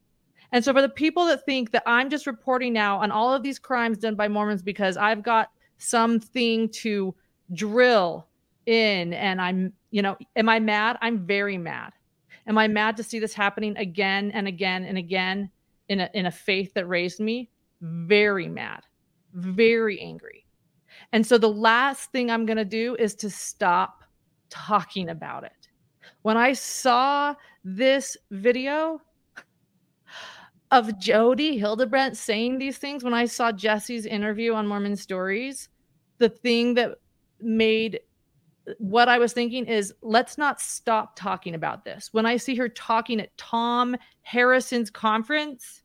And so, for the people that think that I'm just reporting now on all of these crimes done by Mormons because I've got something to drill in and I'm, you know, am I mad? I'm very mad. Am I mad to see this happening again and again and again in a, in a faith that raised me? Very mad, very angry. And so the last thing I'm going to do is to stop talking about it. When I saw this video of Jodi Hildebrandt saying these things, when I saw Jesse's interview on Mormon Stories, the thing that made what I was thinking is let's not stop talking about this. When I see her talking at Tom Harrison's conference,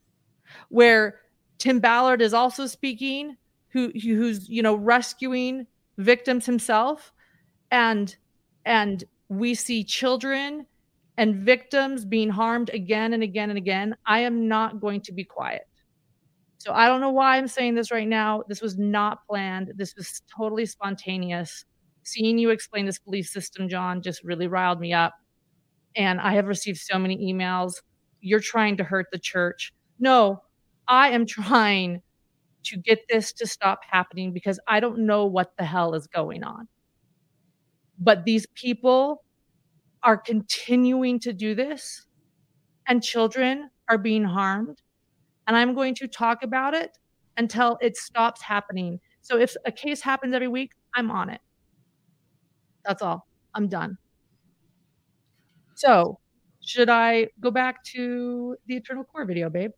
where Tim Ballard is also speaking, who who's you know rescuing victims himself, and and we see children and victims being harmed again and again and again. I am not going to be quiet. So I don't know why I'm saying this right now. This was not planned. This was totally spontaneous seeing you explain this belief system, John, just really riled me up. And I have received so many emails. You're trying to hurt the church. No, I am trying to get this to stop happening because I don't know what the hell is going on. But these people are continuing to do this, and children are being harmed. And I'm going to talk about it until it stops happening. So if a case happens every week, I'm on it. That's all. I'm done. So, should I go back to the Eternal Core video, babe?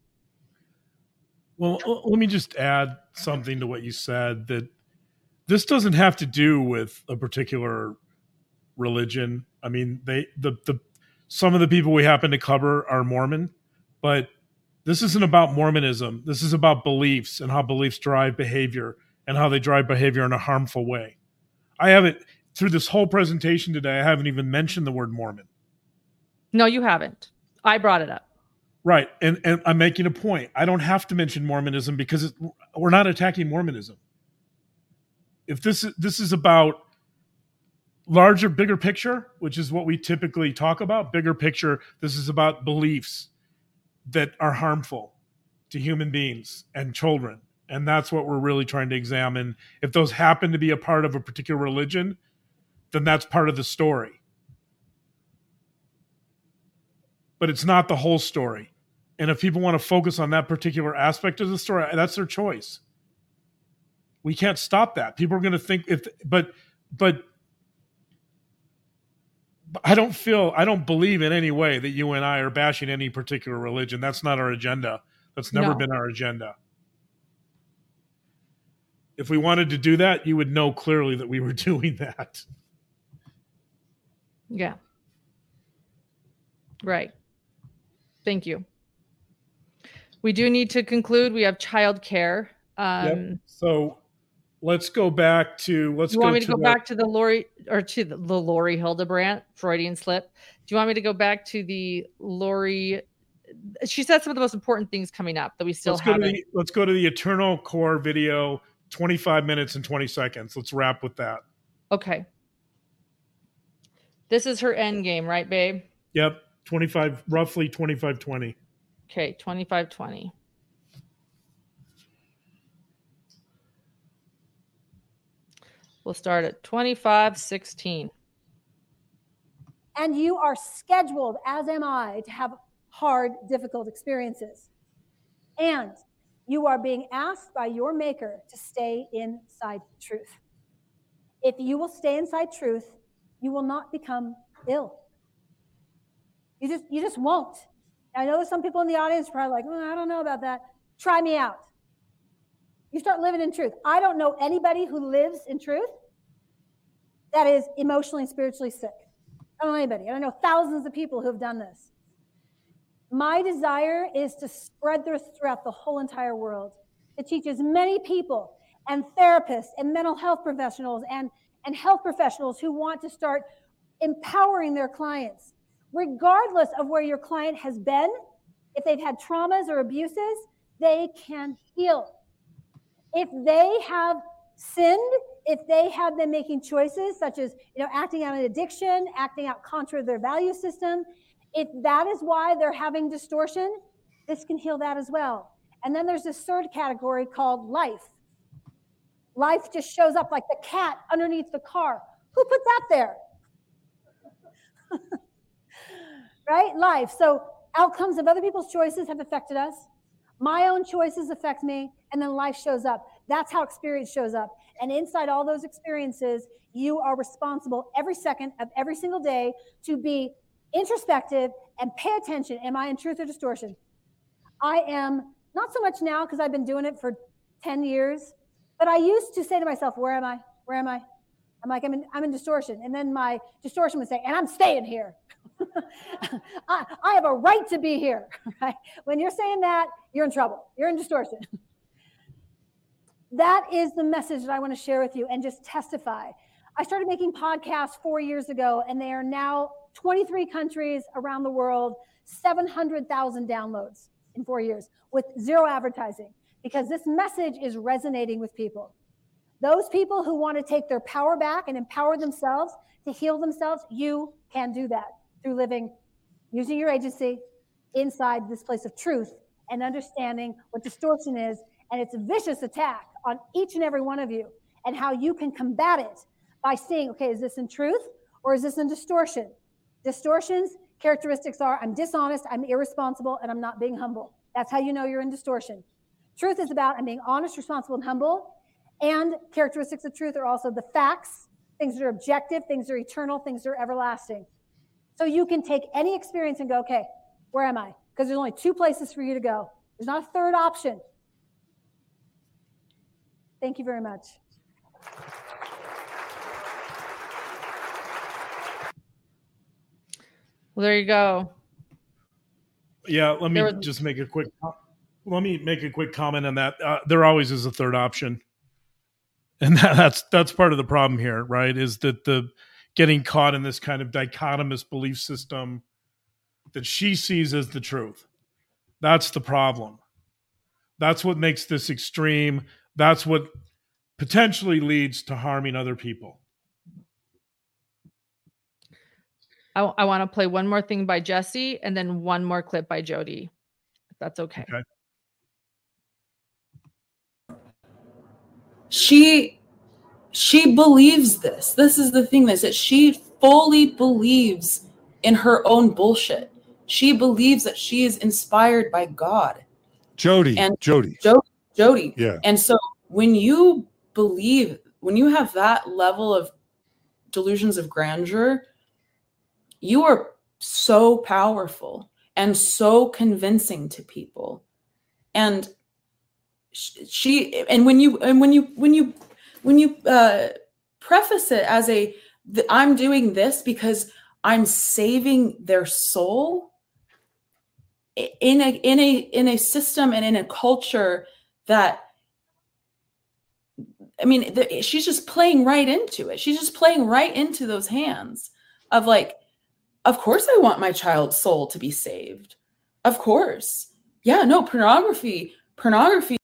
Well, let me just add something to what you said that this doesn't have to do with a particular religion. I mean, they the the some of the people we happen to cover are Mormon, but this isn't about Mormonism. This is about beliefs and how beliefs drive behavior and how they drive behavior in a harmful way. I haven't through this whole presentation today, I haven't even mentioned the word Mormon. No, you haven't. I brought it up. Right. And, and I'm making a point. I don't have to mention Mormonism because it, we're not attacking Mormonism. If this is, this is about larger, bigger picture, which is what we typically talk about, bigger picture, this is about beliefs that are harmful to human beings and children. And that's what we're really trying to examine. If those happen to be a part of a particular religion, then that's part of the story. But it's not the whole story. And if people want to focus on that particular aspect of the story, that's their choice. We can't stop that. People are going to think if but but I don't feel I don't believe in any way that you and I are bashing any particular religion. That's not our agenda. That's never no. been our agenda. If we wanted to do that, you would know clearly that we were doing that. Yeah. Right. Thank you. We do need to conclude. We have child care. Um, yep. So let's go back to let's. Do you want me to, to go the, back to the Lori or to the, the Lori Hildebrandt Freudian slip? Do you want me to go back to the Lori? She said some of the most important things coming up that we still let's have. Go the, let's go to the Eternal Core video, twenty five minutes and twenty seconds. Let's wrap with that. Okay. This is her end game, right, babe? Yep. 25, roughly 25 20. Okay, 25 20. We'll start at 25 16. And you are scheduled, as am I, to have hard, difficult experiences. And you are being asked by your maker to stay inside truth. If you will stay inside truth, you will not become ill. You just you just won't. I know some people in the audience probably like, oh, I don't know about that. Try me out. You start living in truth. I don't know anybody who lives in truth that is emotionally and spiritually sick. I don't know anybody. I know thousands of people who have done this. My desire is to spread this throughout the whole entire world, to teach as many people and therapists and mental health professionals and and health professionals who want to start empowering their clients, regardless of where your client has been. If they've had traumas or abuses, they can heal. If they have sinned, if they have been making choices such as you know acting out an addiction, acting out contra their value system, if that is why they're having distortion, this can heal that as well. And then there's this third category called life. Life just shows up like the cat underneath the car. Who put that there? right? Life. So outcomes of other people's choices have affected us. My own choices affect me, and then life shows up. That's how experience shows up. And inside all those experiences, you are responsible every second of every single day to be introspective and pay attention. Am I in truth or distortion? I am not so much now because I've been doing it for 10 years, but I used to say to myself, Where am I? Where am I? I'm like, I'm in, I'm in distortion. And then my distortion would say, And I'm staying here. I, I have a right to be here. Right? When you're saying that, you're in trouble. You're in distortion. that is the message that I want to share with you and just testify. I started making podcasts four years ago, and they are now 23 countries around the world, 700,000 downloads in four years with zero advertising because this message is resonating with people. Those people who want to take their power back and empower themselves to heal themselves, you can do that through living, using your agency inside this place of truth and understanding what distortion is and its a vicious attack on each and every one of you and how you can combat it by seeing, okay, is this in truth or is this in distortion? Distortions characteristics are I'm dishonest, I'm irresponsible, and I'm not being humble. That's how you know you're in distortion. Truth is about I'm being honest, responsible, and humble. And characteristics of truth are also the facts, things that are objective, things that are eternal, things that are everlasting. So you can take any experience and go, okay, where am I? Because there's only two places for you to go. There's not a third option. Thank you very much. Well, there you go. Yeah, let me was- just make a quick. Let me make a quick comment on that. Uh, there always is a third option, and that, that's that's part of the problem here, right? Is that the getting caught in this kind of dichotomous belief system that she sees as the truth. That's the problem. That's what makes this extreme. That's what potentially leads to harming other people. I, I want to play one more thing by Jesse and then one more clip by Jodi. If that's okay. Okay. She she believes this this is the thing is that she fully believes in her own bullshit she believes that she is inspired by god Jodi. And- Jodi. Jo- jodi Yeah. and so when you believe when you have that level of delusions of grandeur you are so powerful and so convincing to people and she and when you and when you when you when you uh preface it as a i'm doing this because i'm saving their soul in a in a in a system and in a culture that i mean the, she's just playing right into it. She's just playing right into those hands of like of course i want my child's soul to be saved. Of course. Yeah no pornography pornography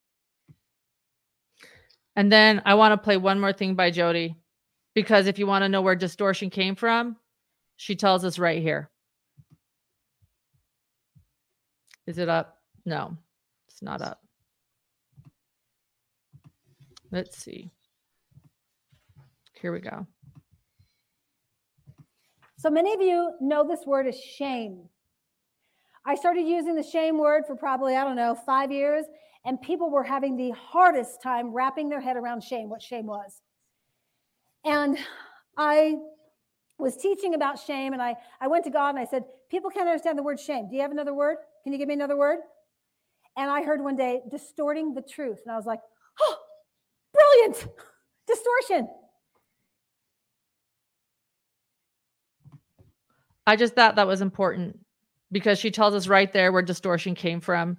And then I want to play one more thing by Jodi because if you want to know where distortion came from, she tells us right here. Is it up? No, it's not up. Let's see. Here we go. So many of you know this word is shame. I started using the shame word for probably, I don't know, five years, and people were having the hardest time wrapping their head around shame, what shame was. And I was teaching about shame, and I, I went to God and I said, People can't understand the word shame. Do you have another word? Can you give me another word? And I heard one day, distorting the truth. And I was like, Oh, brilliant! Distortion. I just thought that was important because she tells us right there where distortion came from.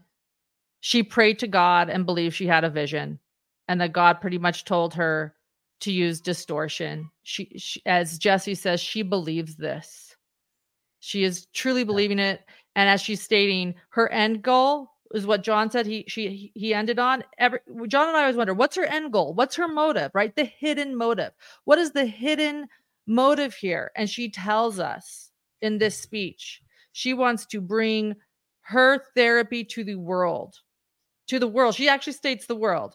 She prayed to God and believed she had a vision, and that God pretty much told her to use distortion. She, she as Jesse says, she believes this. She is truly believing it, and as she's stating, her end goal is what John said. He she he ended on. Every John and I always wonder what's her end goal, what's her motive, right? The hidden motive. What is the hidden motive here? And she tells us in this speech. She wants to bring her therapy to the world. To the world. She actually states the world.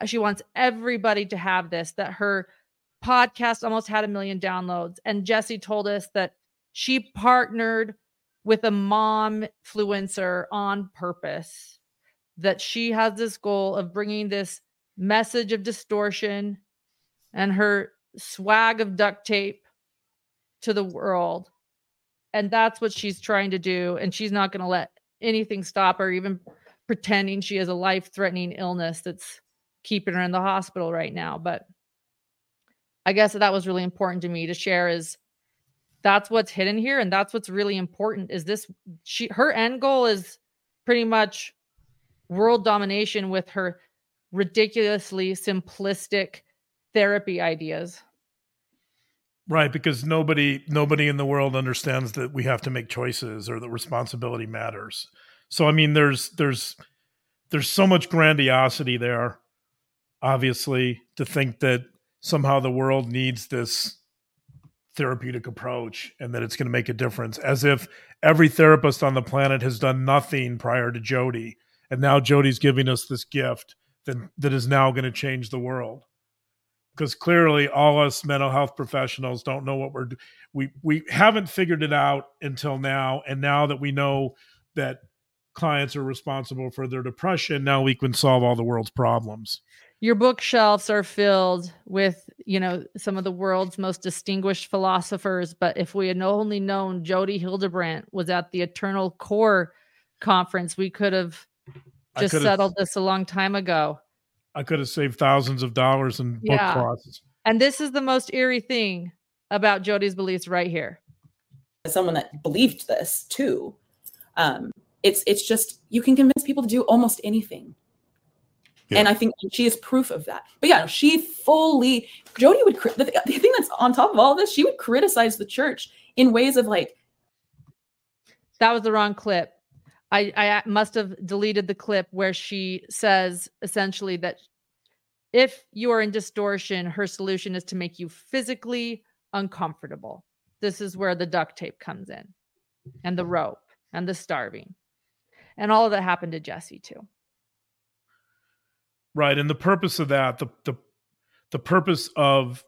Uh, She wants everybody to have this, that her podcast almost had a million downloads. And Jesse told us that she partnered with a mom influencer on purpose that she has this goal of bringing this message of distortion and her swag of duct tape to the world. And that's what she's trying to do. And she's not going to let anything stop her, even pretending she has a life threatening illness that's keeping her in the hospital right now. But I guess that was really important to me to share is that's what's hidden here and that's what's really important is this she her end goal is pretty much world domination with her ridiculously simplistic therapy ideas right because nobody nobody in the world understands that we have to make choices or that responsibility matters so i mean there's there's there's so much grandiosity there obviously to think that somehow the world needs this therapeutic approach and that it's going to make a difference as if every therapist on the planet has done nothing prior to Jodi, and now Jodi's giving us this gift that, that is now going to change the world. Because clearly all us mental health professionals don't know what we're we we haven't figured it out until now and now that we know that clients are responsible for their depression now we can solve all the world's problems. Your bookshelves are filled with you know some of the world's most distinguished philosophers but if we had only known jodi hildebrandt was at the eternal core conference we could have just settled this a long time ago. I could have saved thousands of dollars in book costs. And this is the most eerie thing about jodi's beliefs right here. Someone that believed this too um it's it's just you can convince people to do almost anything yeah. And I think she is proof of that. But yeah, she fully, Jodi would, the, the thing that's on top of all of this, she would criticize the church in ways of like, that was the wrong clip. I, I must have deleted the clip where she says essentially that if you are in distortion, her solution is to make you physically uncomfortable. This is where the duct tape comes in, and the rope, and the starving. And all of that happened to Jesse too. Right. And the purpose of that, the the the purpose of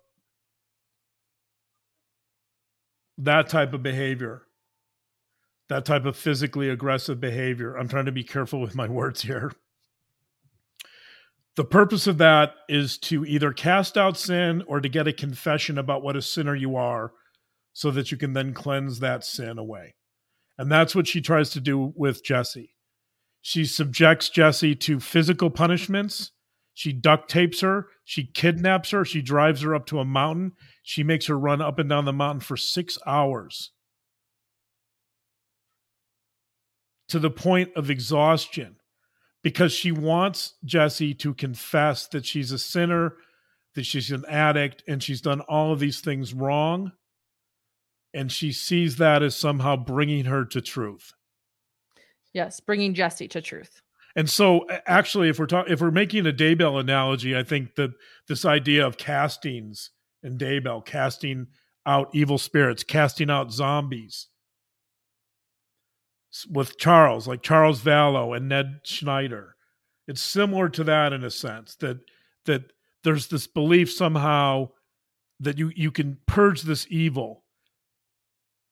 that type of behavior, that type of physically aggressive behavior. I'm trying to be careful with my words here. The purpose of that is to either cast out sin or to get a confession about what a sinner you are so that you can then cleanse that sin away. And that's what she tries to do with Jesse. She subjects Jesse to physical punishments she duct tapes her. She kidnaps her. She drives her up to a mountain. She makes her run up and down the mountain for six hours to the point of exhaustion because she wants Jesse to confess that she's a sinner, that she's an addict, and she's done all of these things wrong. And she sees that as somehow bringing her to truth. Yes, bringing Jesse to truth. And so, actually, if we're talking, if we're making a Daybell analogy, I think that this idea of castings and Daybell, casting out evil spirits, casting out zombies, with Charles, like Charles Vallow and Ned Schneider, it's similar to that in a sense that that there's this belief somehow that you you can purge this evil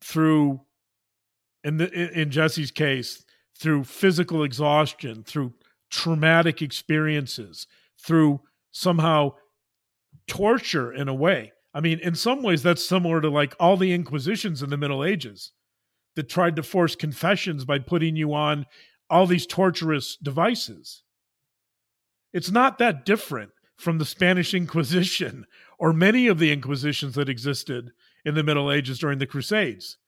through in the in Jesse's case through physical exhaustion, through traumatic experiences, through somehow torture in a way. I mean, in some ways, that's similar to like all the inquisitions in the Middle Ages that tried to force confessions by putting you on all these torturous devices. It's not that different from the Spanish Inquisition or many of the Inquisitions that existed in the Middle Ages during the Crusades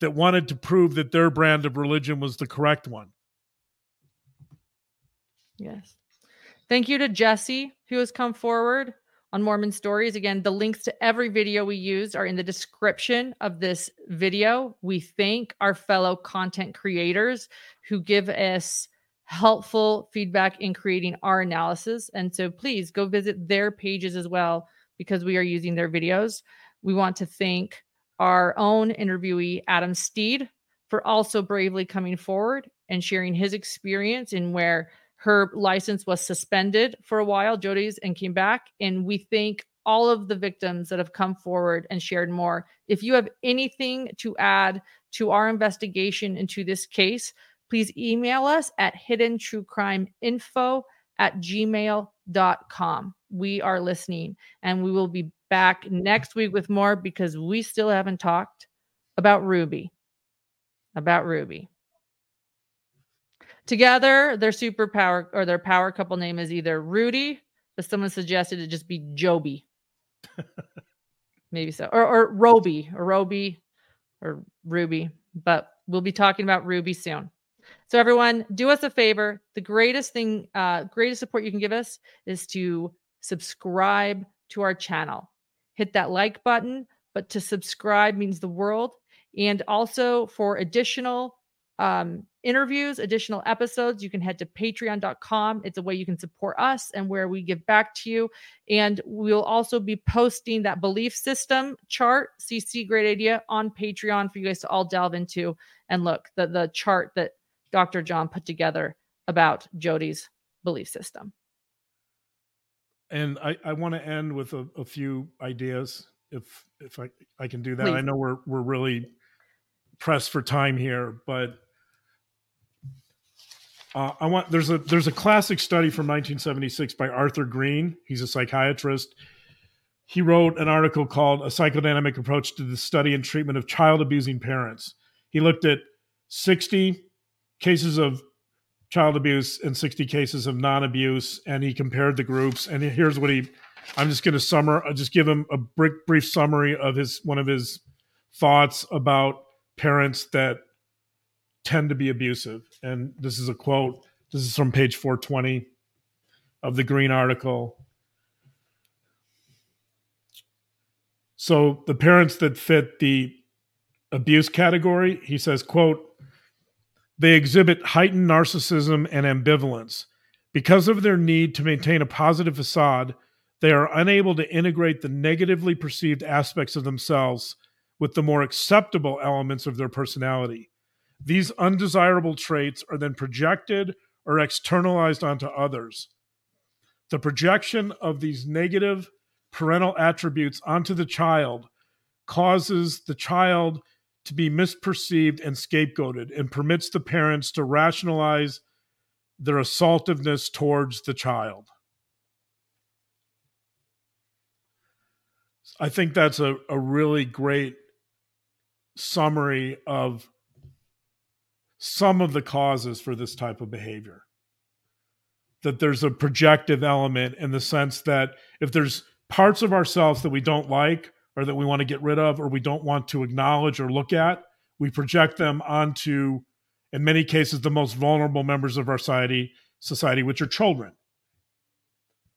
that wanted to prove that their brand of religion was the correct one. Yes. Thank you to Jesse, who has come forward on Mormon Stories. Again, the links to every video we used are in the description of this video. We thank our fellow content creators who give us helpful feedback in creating our analysis. And so please go visit their pages as well because we are using their videos. We want to thank our own interviewee, Adam Steed, for also bravely coming forward and sharing his experience in where her license was suspended for a while, Jodi's, and came back. And we thank all of the victims that have come forward and shared more. If you have anything to add to our investigation into this case, please email us at hiddentruecrimeinfo at gmail.com. We are listening and we will be back next week with more because we still haven't talked about Ruby. About Ruby. Together, their superpower or their power couple name is either Rudy, but someone suggested it just be Joby. Maybe so. Or, or Roby or Roby or Ruby. But we'll be talking about Ruby soon. So everyone, do us a favor. The greatest thing, uh, greatest support you can give us is to subscribe to our channel. Hit that like button, but to subscribe means the world. And also for additional um, interviews, additional episodes, you can head to patreon.com. It's a way you can support us and where we give back to you. And we'll also be posting that belief system chart, CC Great Idea, on Patreon for you guys to all delve into and look the, the chart that Dr. John put together about Jodi's belief system. And I, I want to end with a, a few ideas if if I, I can do that. Please. I know we're we're really pressed for time here, but uh, I want there's a there's a classic study from 1976 by Arthur Green. He's a psychiatrist. He wrote an article called "A Psychodynamic Approach to the Study and Treatment of Child Abusing Parents." He looked at 60 cases of child abuse and 60 cases of non-abuse, and he compared the groups. And here's what he I'm just going to summer. I'll just give him a brief, brief summary of his one of his thoughts about parents that tend to be abusive. And this is a quote. This is from page 420 of the Green article. So the parents that fit the abuse category, he says, quote, they exhibit heightened narcissism and ambivalence. Because of their need to maintain a positive facade, they are unable to integrate the negatively perceived aspects of themselves with the more acceptable elements of their personality. These undesirable traits are then projected or externalized onto others. The projection of these negative parental attributes onto the child causes the child to be misperceived and scapegoated and permits the parents to rationalize their assaultiveness towards the child. I think that's a, a really great summary of some of the causes for this type of behavior. That there's a projective element in the sense that if there's parts of ourselves that we don't like or that we want to get rid of or we don't want to acknowledge or look at, we project them onto, in many cases, the most vulnerable members of our society, society which are children.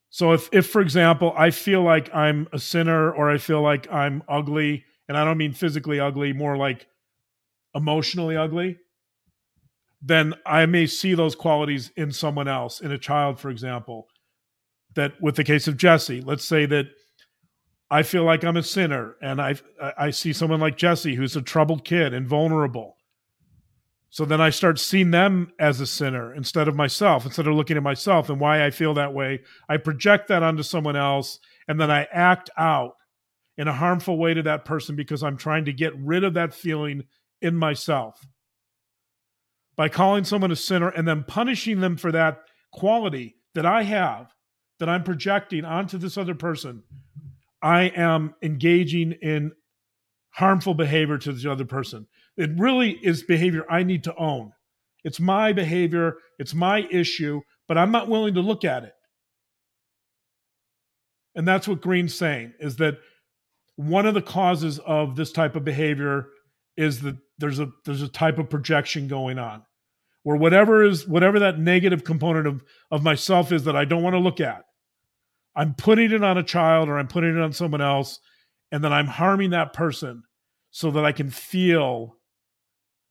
So if, if for example, I feel like I'm a sinner or I feel like I'm ugly, and I don't mean physically ugly, more like emotionally ugly, then I may see those qualities in someone else, in a child, for example. That with the case of Jesse, let's say that I feel like I'm a sinner and I I see someone like Jesse who's a troubled kid and vulnerable. So then I start seeing them as a sinner instead of myself, instead of looking at myself and why I feel that way. I project that onto someone else and then I act out in a harmful way to that person because I'm trying to get rid of that feeling in myself. By calling someone a sinner and then punishing them for that quality that I have, that I'm projecting onto this other person, I am engaging in harmful behavior to the other person. It really is behavior I need to own. It's my behavior, it's my issue, but I'm not willing to look at it. And that's what Green's saying is that one of the causes of this type of behavior is that there's a there's a type of projection going on where whatever is whatever that negative component of of myself is that I don't want to look at I'm putting it on a child or I'm putting it on someone else and then I'm harming that person so that I can feel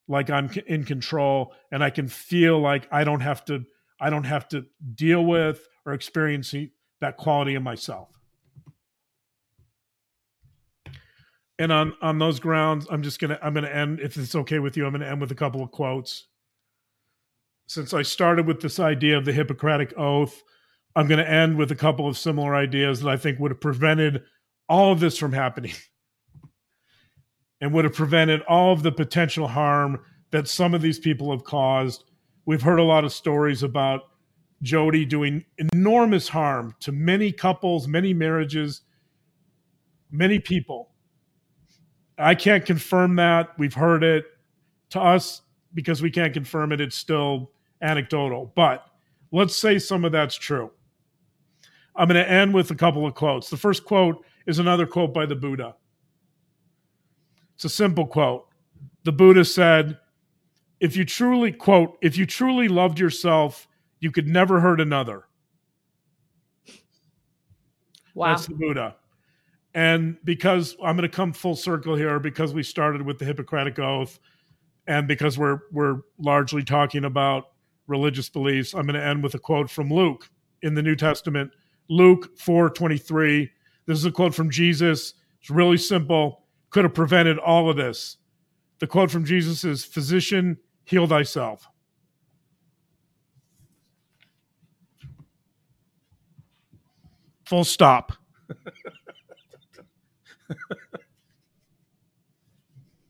like I'm in control and I can feel like I don't have to I don't have to deal with or experience that quality in myself. And on on those grounds, I'm just gonna I'm gonna end if it's okay with you. I'm gonna end with a couple of quotes. Since I started with this idea of the Hippocratic Oath, I'm going to end with a couple of similar ideas that I think would have prevented all of this from happening. and would have prevented all of the potential harm that some of these people have caused. We've heard a lot of stories about Jodi doing enormous harm to many couples, many marriages, many people. I can't confirm that. We've heard it. To us, because we can't confirm it, it's still anecdotal. But let's say some of that's true. I'm going to end with a couple of quotes. The first quote is another quote by the Buddha. It's a simple quote. The Buddha said, if you truly, quote, if you truly loved yourself, you could never hurt another. Wow. That's the Buddha. And because I'm going to come full circle here, because we started with the Hippocratic Oath, and because we're we're largely talking about religious beliefs, I'm going to end with a quote from Luke in the New Testament, Luke 4:23. This is a quote from Jesus. It's really simple. Could have prevented all of this. The quote from Jesus is, "Physician, heal thyself." Full stop.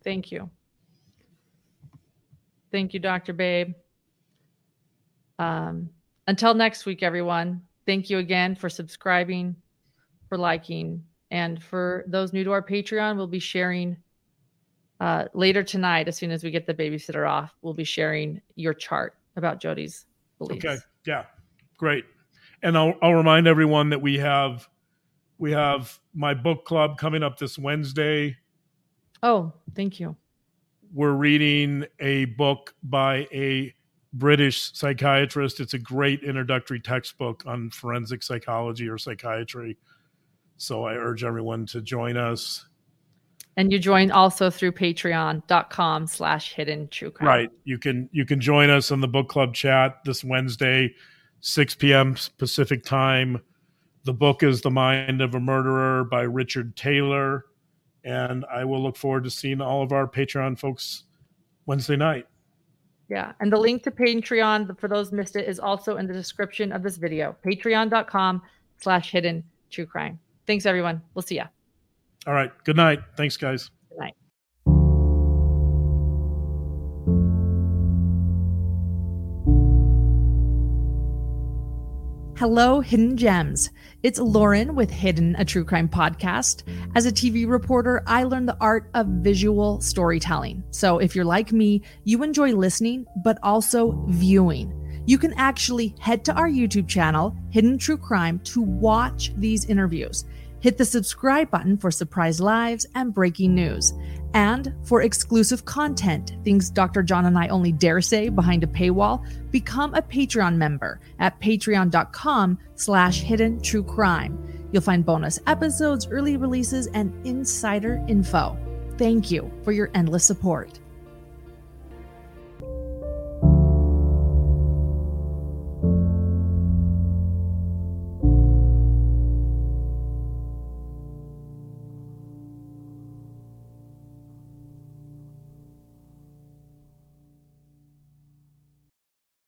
Thank you. Thank you, Dr. Babe. Um, until next week, everyone, thank you again for subscribing, for liking, and for those new to our Patreon, we'll be sharing uh, later tonight, as soon as we get the babysitter off, we'll be sharing your chart about Jodi's beliefs. Okay. Yeah. Great. And I'll, I'll remind everyone that we have we have my book club coming up this Wednesday. Oh, thank you. We're reading a book by a British psychiatrist. It's a great introductory textbook on forensic psychology or psychiatry. So I urge everyone to join us. And you join also through patreon.com slash hidden true crime. Right. You can you can join us on the book club chat this Wednesday, 6 p.m. Pacific time. The book is The Mind of a Murderer by Richard Taylor. And I will look forward to seeing all of our Patreon folks Wednesday night. Yeah. And the link to Patreon, for those missed it, is also in the description of this video. Patreon.com slash hidden true crime. Thanks, everyone. We'll see ya. All right. Good night. Thanks, guys. Good night. Hello, Hidden Gems. It's Lauren with Hidden, a true crime podcast. As a TV reporter, I learned the art of visual storytelling. So if you're like me, you enjoy listening, but also viewing. You can actually head to our YouTube channel, Hidden True Crime, to watch these interviews. Hit the subscribe button for surprise lives and breaking news. And for exclusive content, things Dr. John and I only dare say behind a paywall, become a Patreon member at patreon.com slash hidden true crime. You'll find bonus episodes, early releases, and insider info. Thank you for your endless support.